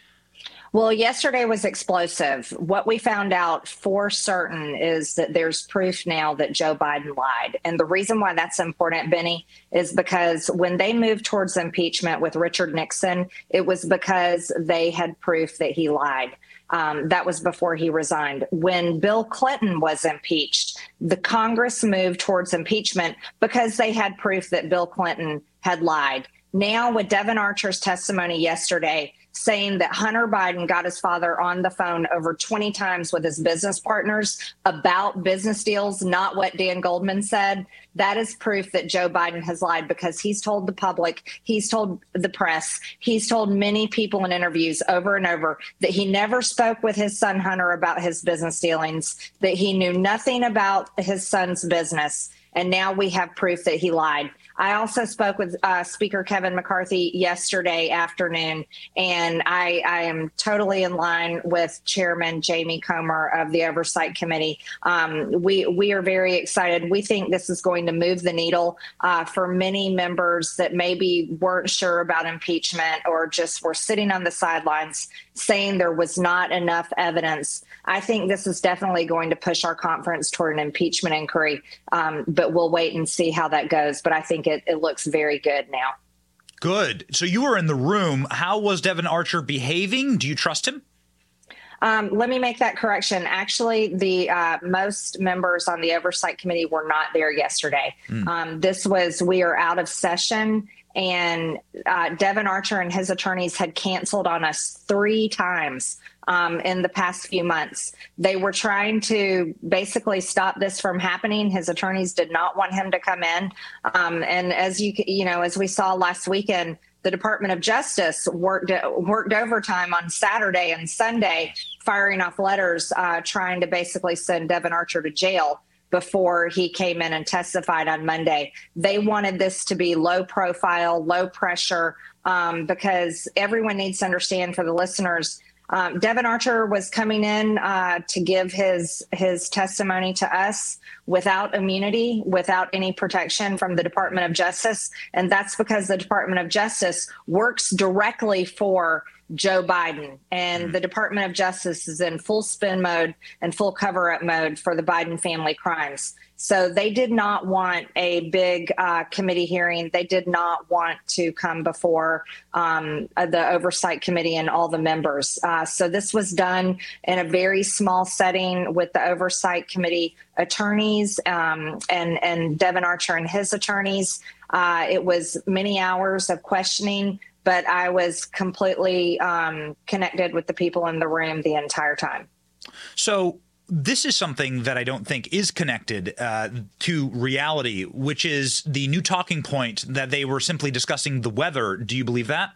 Well, yesterday was explosive. What we found out for certain is that there's proof now that Joe Biden lied. And the reason why that's important, Benny, is because when they moved towards impeachment with Richard Nixon, it was because they had proof that he lied. Um, that was before he resigned. When Bill Clinton was impeached, the Congress moved towards impeachment because they had proof that Bill Clinton had lied. Now, with Devon Archer's testimony yesterday, saying that Hunter Biden got his father on the phone over 20 times with his business partners about business deals, not what Dan Goldman said. That is proof that Joe Biden has lied because he's told the public, he's told the press, he's told many people in interviews over and over that he never spoke with his son Hunter about his business dealings, that he knew nothing about his son's business. And now we have proof that he lied. I also spoke with uh, Speaker Kevin McCarthy yesterday afternoon, and I, I, am totally in line with Chairman Jamie Comer of the Oversight Committee. Um, we we are very excited. We think this is going to move the needle uh, for many members that maybe weren't sure about impeachment or just were sitting on the sidelines saying there was not enough evidence. I think this is definitely going to push our conference toward an impeachment inquiry, um, but we'll wait and see how that goes. But I think it, it looks very good now. Good. So you were in the room. How was Devon Archer behaving? Do you trust him? Um, let me make that correction. Actually, the uh, most members on the oversight committee were not there yesterday. Mm. Um, this was we are out of session, and uh, Devon Archer and his attorneys had canceled on us three times um, in the past few months. They were trying to basically stop this from happening. His attorneys did not want him to come in, um, and as you you know, as we saw last weekend the Department of Justice worked worked overtime on Saturday and Sunday, firing off letters uh, trying to basically send Devon Archer to jail before he came in and testified on Monday. They wanted this to be low profile, low pressure, um, because everyone needs to understand for the listeners um, Devon Archer was coming in uh, to give his his testimony to us without immunity, without any protection from the Department of Justice, and that's because the Department of Justice works directly for Joe Biden, and mm. the Department of Justice is in full spin mode and full cover up mode for the Biden family crimes. So they did not want a big uh, committee hearing. They did not want to come before um, uh, the oversight committee and all the members. Uh, so this was done in a very small setting with the oversight committee attorneys um, and and Devon Archer and his attorneys. Uh, it was many hours of questioning, but I was completely um, connected with the people in the room the entire time. So this is something that I don't think is connected uh, to reality, which is the new talking point that they were simply discussing the weather. Do you believe that?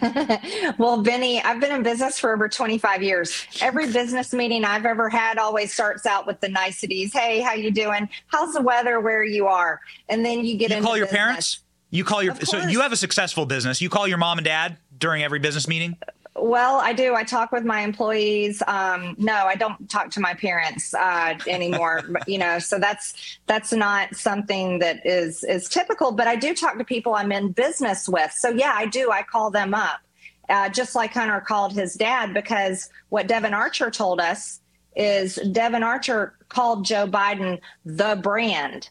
well, Benny, I've been in business for over 25 years. Every business meeting I've ever had always starts out with the niceties. Hey, how you doing? How's the weather where you are? And then you get you call your business. parents. You call your so you have a successful business. You call your mom and dad during every business meeting. Well, I do. I talk with my employees. Um, no, I don't talk to my parents uh, anymore. you know, so that's that's not something that is is typical. But I do talk to people I'm in business with. So yeah, I do. I call them up, uh, just like Hunter called his dad, because what Devon Archer told us is Devon Archer called Joe Biden the brand.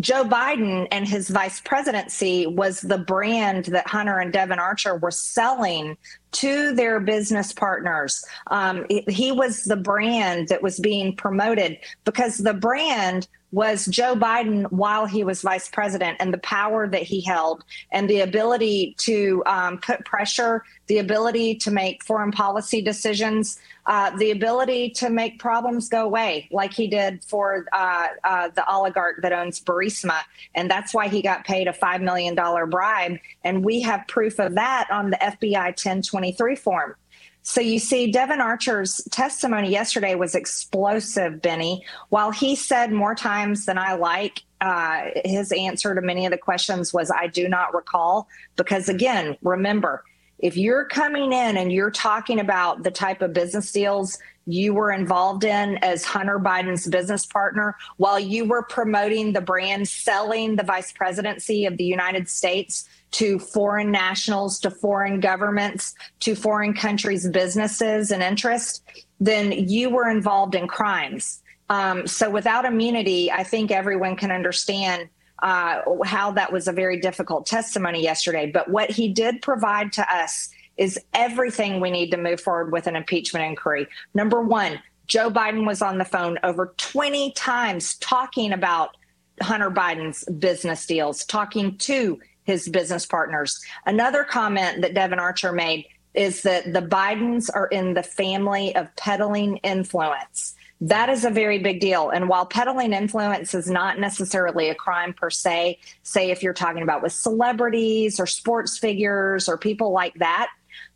Joe Biden and his vice presidency was the brand that Hunter and Devon Archer were selling to their business partners. Um, he was the brand that was being promoted because the brand was Joe Biden while he was vice president and the power that he held and the ability to um, put pressure, the ability to make foreign policy decisions, uh, the ability to make problems go away, like he did for uh, uh, the oligarch that owns Burisma. And that's why he got paid a $5 million bribe. And we have proof of that on the FBI 1023 form. So you see, Devon Archer's testimony yesterday was explosive, Benny. While he said more times than I like, uh, his answer to many of the questions was, I do not recall. Because again, remember, if you're coming in and you're talking about the type of business deals you were involved in as Hunter Biden's business partner while you were promoting the brand, selling the vice presidency of the United States to foreign nationals, to foreign governments, to foreign countries' businesses and interests, then you were involved in crimes. Um, so without immunity, I think everyone can understand uh, how that was a very difficult testimony yesterday. But what he did provide to us is everything we need to move forward with an impeachment inquiry. Number one, Joe Biden was on the phone over 20 times talking about Hunter Biden's business deals, talking to his business partners. Another comment that Devon Archer made is that the Bidens are in the family of peddling influence. That is a very big deal. And while peddling influence is not necessarily a crime per se, say if you're talking about with celebrities or sports figures or people like that,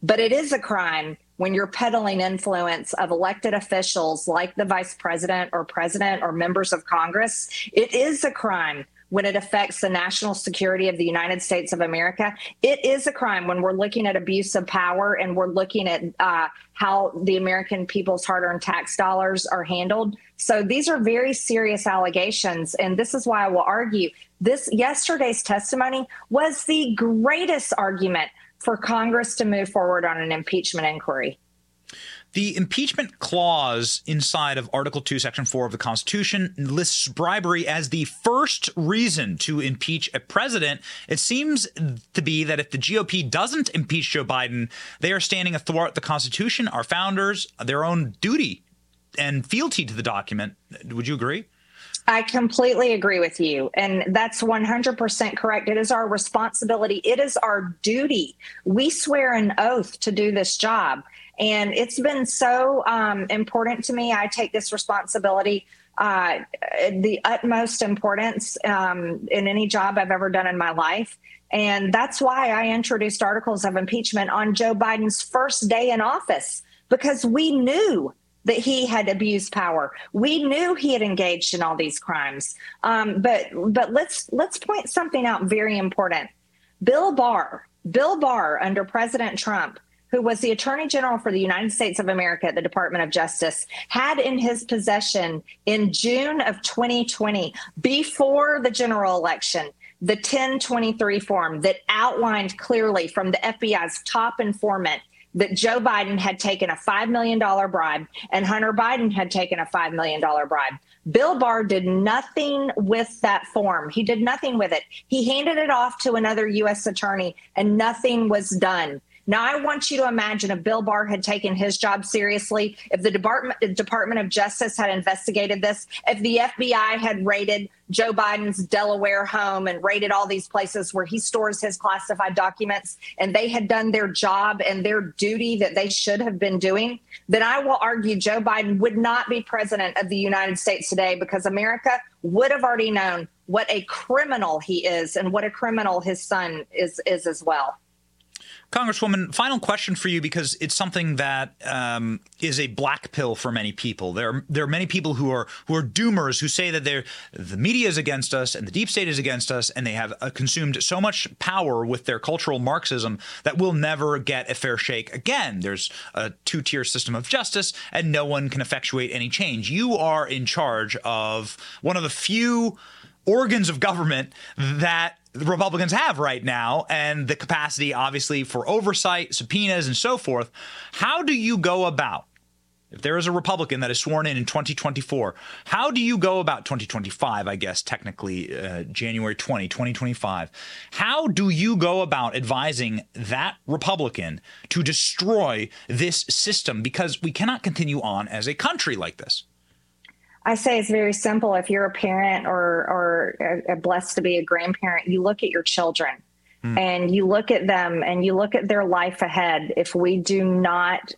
but it is a crime when you're peddling influence of elected officials like the vice president or president or members of Congress. It is a crime when it affects the national security of the United States of America. It is a crime when we're looking at abuse of power and we're looking at uh, how the American people's hard earned tax dollars are handled. So these are very serious allegations. And this is why I will argue this yesterday's testimony was the greatest argument for Congress to move forward on an impeachment inquiry. The impeachment clause inside of Article 2, Section 4 of the Constitution lists bribery as the first reason to impeach a president. It seems to be that if the GOP doesn't impeach Joe Biden, they are standing athwart the Constitution, our founders, their own duty and fealty to the document. Would you agree? I completely agree with you. And that's 100% correct. It is our responsibility, it is our duty. We swear an oath to do this job. And it's been so um, important to me. I take this responsibility uh, the utmost importance um, in any job I've ever done in my life. And that's why I introduced articles of impeachment on Joe Biden's first day in office, because we knew that he had abused power. We knew he had engaged in all these crimes. Um, but but let's let's point something out very important. Bill Barr, Bill Barr under President Trump who was the Attorney General for the United States of America at the Department of Justice, had in his possession in June of 2020, before the general election, the 1023 form that outlined clearly from the FBI's top informant that Joe Biden had taken a $5 million bribe and Hunter Biden had taken a $5 million bribe. Bill Barr did nothing with that form. He did nothing with it. He handed it off to another U.S. attorney and nothing was done. Now, I want you to imagine if Bill Barr had taken his job seriously, if the Department, the Department of Justice had investigated this, if the FBI had raided Joe Biden's Delaware home and raided all these places where he stores his classified documents, and they had done their job and their duty that they should have been doing, then I will argue Joe Biden would not be president of the United States today because America would have already known what a criminal he is and what a criminal his son is is as well. Congresswoman, final question for you because it's something that um, is a black pill for many people. There are, there are many people who are who are doomers who say that the media is against us and the deep state is against us, and they have uh, consumed so much power with their cultural Marxism that we'll never get a fair shake again. There's a two tier system of justice, and no one can effectuate any change. You are in charge of one of the few organs of government that the Republicans have right now and the capacity, obviously, for oversight, subpoenas, and so forth. How do you go about, if there is a Republican that is sworn in in 2024, how do you go about 2025, I guess, technically, uh, January 20, 2025? How do you go about advising that Republican to destroy this system? Because we cannot continue on as a country like this. I say it's very simple. If you're a parent or or uh, blessed to be a grandparent, you look at your children mm. and you look at them and you look at their life ahead. If we do not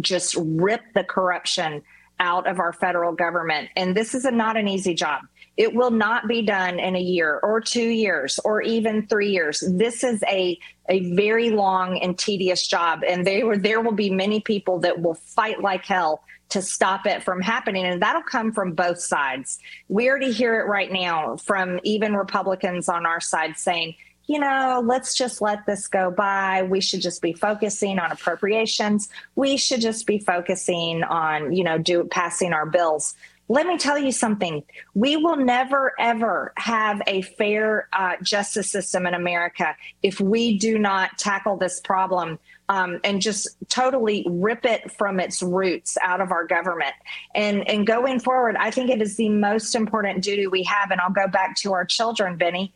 just rip the corruption out of our federal government, and this is a, not an easy job. It will not be done in a year or two years or even three years. This is a a very long and tedious job, and there there will be many people that will fight like hell to stop it from happening. And that'll come from both sides. We already hear it right now from even Republicans on our side saying, you know, let's just let this go by. We should just be focusing on appropriations. We should just be focusing on, you know, do passing our bills. Let me tell you something. We will never, ever have a fair uh, justice system in America if we do not tackle this problem um, and just totally rip it from its roots out of our government. And, and going forward, I think it is the most important duty we have. And I'll go back to our children, Benny.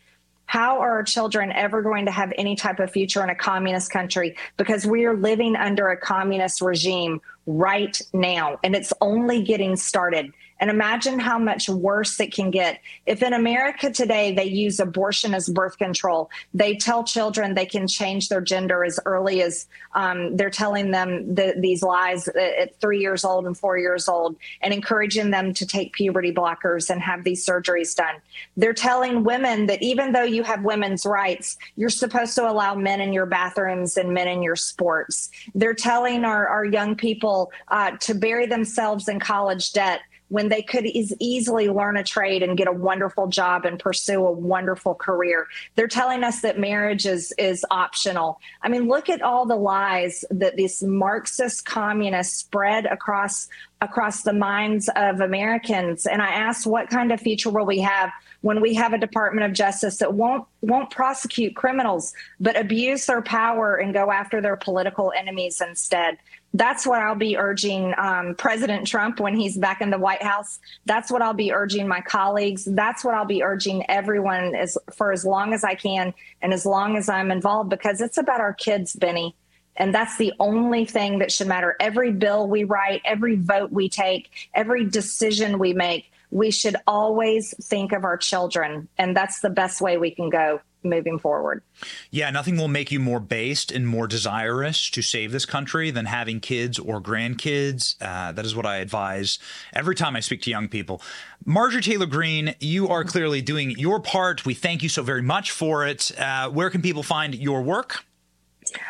How are our children ever going to have any type of future in a communist country? Because we are living under a communist regime right now, and it's only getting started. And imagine how much worse it can get. If in America today they use abortion as birth control, they tell children they can change their gender as early as um, they're telling them the, these lies at three years old and four years old and encouraging them to take puberty blockers and have these surgeries done. They're telling women that even though you have women's rights, you're supposed to allow men in your bathrooms and men in your sports. They're telling our, our young people uh, to bury themselves in college debt when they could is easily learn a trade and get a wonderful job and pursue a wonderful career. They're telling us that marriage is is optional. I mean, look at all the lies that these Marxist communists spread across across the minds of Americans. And I asked, what kind of future will we have when we have a Department of Justice that won't won't prosecute criminals, but abuse their power and go after their political enemies instead? That's what I'll be urging um, President Trump when he's back in the White House. That's what I'll be urging my colleagues. That's what I'll be urging everyone as for as long as I can and as long as I'm involved, because it's about our kids, Benny. And that's the only thing that should matter. Every bill we write, every vote we take, every decision we make, we should always think of our children. And that's the best way we can go moving forward. Yeah, nothing will make you more based and more desirous to save this country than having kids or grandkids. Uh, that is what I advise every time I speak to young people. Marjorie Taylor Greene, you are clearly doing your part. We thank you so very much for it. Uh, where can people find your work?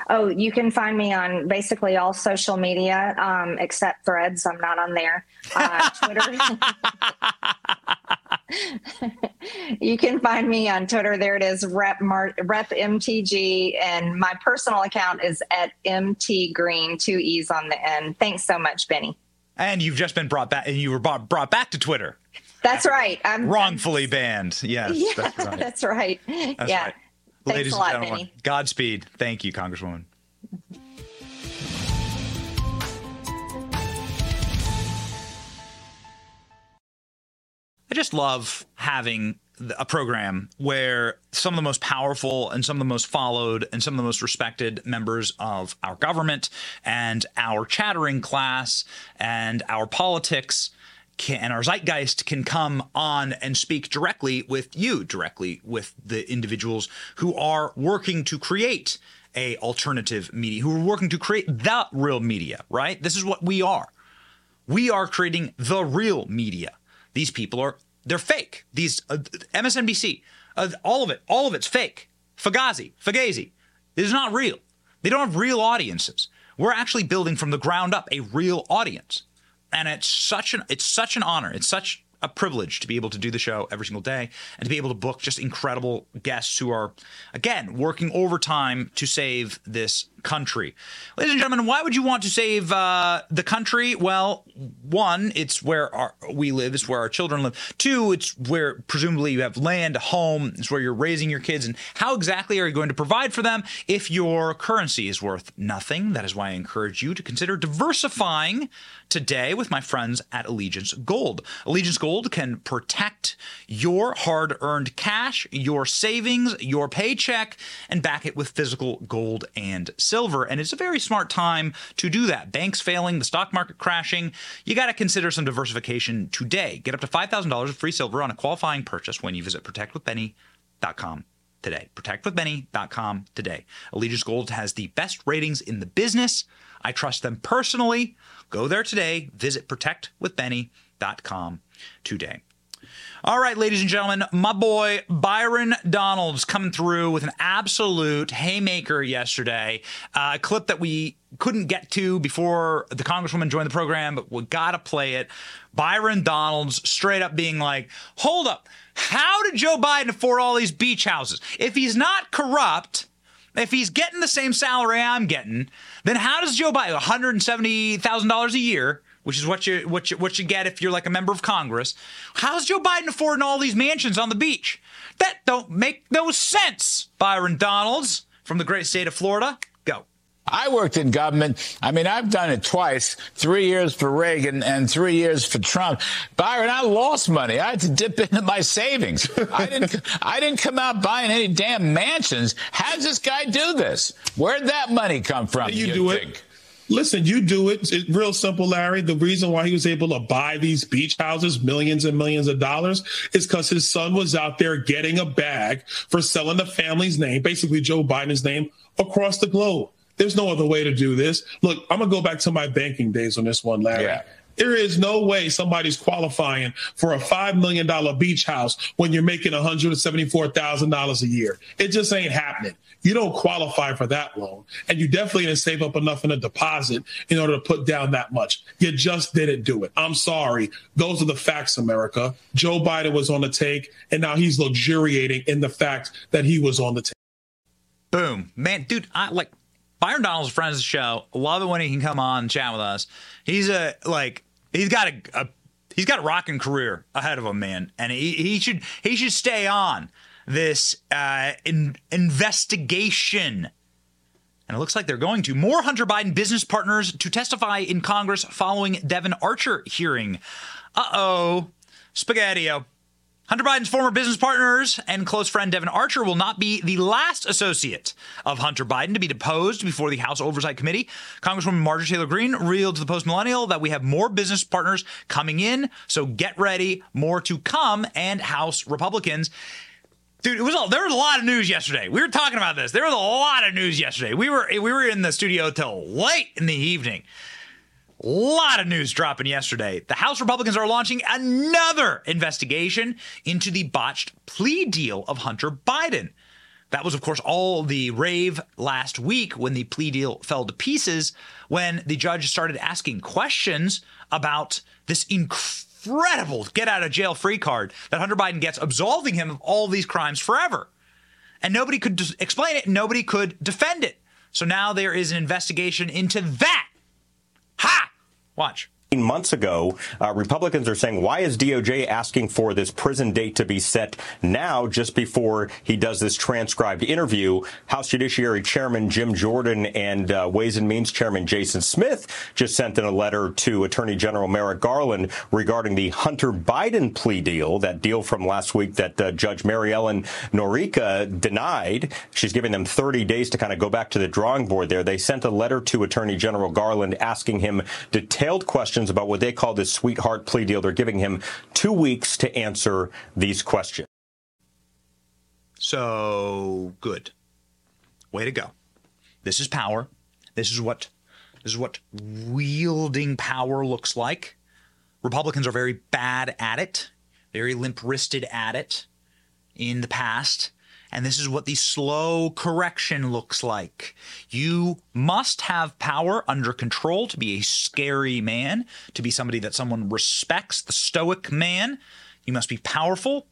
Oh, you can find me on basically all social media um, except Threads. I'm not on there. Uh, Twitter. you can find me on Twitter. There it is, Rep, Mar- Rep MTG, and my personal account is at MT Green, two E's on the end. Thanks so much, Benny. And you've just been brought back, and you were brought, brought back to Twitter. That's right. I'm wrongfully I'm, banned. Yes, yeah, that's right. That's right. That's yeah. Right. Thanks Ladies a lot, and gentlemen, Benny. Godspeed. Thank you, Congresswoman. I just love having a program where some of the most powerful and some of the most followed and some of the most respected members of our government and our chattering class and our politics can, and our zeitgeist can come on and speak directly with you, directly with the individuals who are working to create a alternative media, who are working to create that real media, right? This is what we are. We are creating the real media. These people are they're fake. These uh, MSNBC, uh, all of it, all of it's fake. Fagazi, Fagazi, it is not real. They don't have real audiences. We're actually building from the ground up a real audience and it's such an it's such an honor. It's such a privilege to be able to do the show every single day and to be able to book just incredible guests who are again working overtime to save this country. Ladies and gentlemen, why would you want to save uh, the country? Well, one, it's where our, we live, it's where our children live. Two, it's where presumably you have land, a home, it's where you're raising your kids. And how exactly are you going to provide for them if your currency is worth nothing? That is why I encourage you to consider diversifying today with my friends at Allegiance Gold. Allegiance Gold can protect your hard earned cash, your savings, your paycheck, and back it with physical gold and silver. And it's a very smart time to do that. Banks failing, the stock market crashing. You got to consider some diversification today. Get up to $5,000 of free silver on a qualifying purchase when you visit protectwithbenny.com today. Protectwithbenny.com today. Allegiance Gold has the best ratings in the business. I trust them personally. Go there today. Visit protectwithbenny.com today. All right, ladies and gentlemen, my boy Byron Donalds coming through with an absolute haymaker yesterday. Uh, a clip that we couldn't get to before the Congresswoman joined the program, but we got to play it. Byron Donalds straight up being like, hold up, how did Joe Biden afford all these beach houses? If he's not corrupt, if he's getting the same salary I'm getting, then how does Joe Biden $170,000 a year? which is what you what you what you get if you're like a member of Congress. How's Joe Biden affording all these mansions on the beach? That don't make no sense. Byron Donalds from the great state of Florida. I worked in government. I mean, I've done it twice, three years for Reagan and three years for Trump. Byron, I lost money. I had to dip into my savings. I didn't, I didn't come out buying any damn mansions. How does this guy do this? Where'd that money come from? You, you do think? it. Listen, you do it. It's real simple, Larry. The reason why he was able to buy these beach houses, millions and millions of dollars, is because his son was out there getting a bag for selling the family's name, basically Joe Biden's name, across the globe. There's no other way to do this. Look, I'm gonna go back to my banking days on this one, Larry. Yeah. There is no way somebody's qualifying for a $5 million beach house when you're making $174,000 a year. It just ain't happening. You don't qualify for that loan. And you definitely didn't save up enough in a deposit in order to put down that much. You just didn't do it. I'm sorry. Those are the facts, America. Joe Biden was on the take, and now he's luxuriating in the fact that he was on the take. Boom. Man, dude, I like Byron Donald's friends of the show. Love it when he can come on and chat with us. He's a like he's got a, a he's got a rocking career ahead of him, man, and he, he should he should stay on this uh, in, investigation. And it looks like they're going to. More Hunter Biden business partners to testify in Congress following Devon Archer hearing. Uh oh, spaghettio. Hunter Biden's former business partners and close friend Devon Archer will not be the last associate of Hunter Biden to be deposed before the House Oversight Committee. Congresswoman Marjorie Taylor Greene revealed to the Post Millennial that we have more business partners coming in, so get ready, more to come, and House Republicans. Dude, it was a, there was a lot of news yesterday. We were talking about this. There was a lot of news yesterday. We were we were in the studio till late in the evening. A lot of news dropping yesterday. The House Republicans are launching another investigation into the botched plea deal of Hunter Biden. That was, of course, all the rave last week when the plea deal fell to pieces, when the judge started asking questions about this incredible get out of jail free card that Hunter Biden gets, absolving him of all these crimes forever. And nobody could explain it, nobody could defend it. So now there is an investigation into that. Ha! Watch months ago, uh, Republicans are saying, why is DOJ asking for this prison date to be set now, just before he does this transcribed interview? House Judiciary Chairman Jim Jordan and uh, Ways and Means Chairman Jason Smith just sent in a letter to Attorney General Merrick Garland regarding the Hunter Biden plea deal, that deal from last week that uh, Judge Mary Ellen Noreika denied. She's giving them 30 days to kind of go back to the drawing board there. They sent a letter to Attorney General Garland asking him detailed questions questions about what they call this sweetheart plea deal. They're giving him two weeks to answer these questions. So good. Way to go. This is power. This is what this is what wielding power looks like. Republicans are very bad at it, very limp wristed at it in the past. And this is what the slow correction looks like. You must have power under control to be a scary man, to be somebody that someone respects, the stoic man. You must be powerful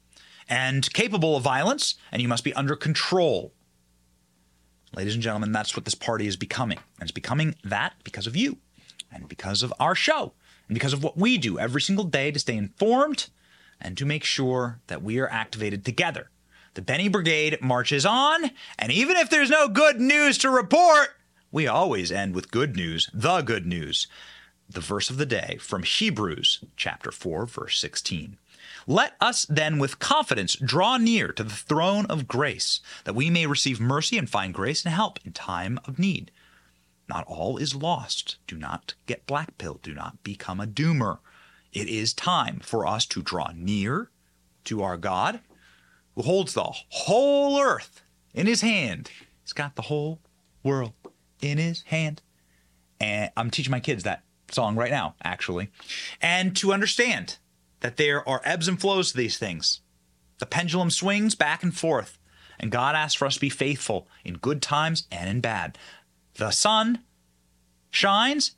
and capable of violence, and you must be under control. Ladies and gentlemen, that's what this party is becoming. And it's becoming that because of you and because of our show and because of what we do every single day to stay informed and to make sure that we are activated together the Benny Brigade marches on, and even if there's no good news to report, we always end with good news, the good news. The verse of the day from Hebrews chapter 4 verse 16. Let us then with confidence draw near to the throne of grace, that we may receive mercy and find grace and help in time of need. Not all is lost. Do not get black pill. Do not become a doomer. It is time for us to draw near to our God who holds the whole earth in his hand. He's got the whole world in his hand. And I'm teaching my kids that song right now, actually. And to understand that there are ebbs and flows to these things. The pendulum swings back and forth, and God asks for us to be faithful in good times and in bad. The sun shines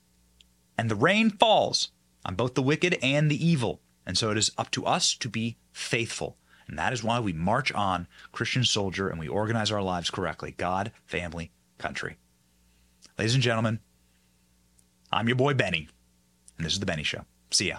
and the rain falls on both the wicked and the evil. And so it is up to us to be faithful. And that is why we march on, Christian soldier, and we organize our lives correctly God, family, country. Ladies and gentlemen, I'm your boy Benny, and this is The Benny Show. See ya.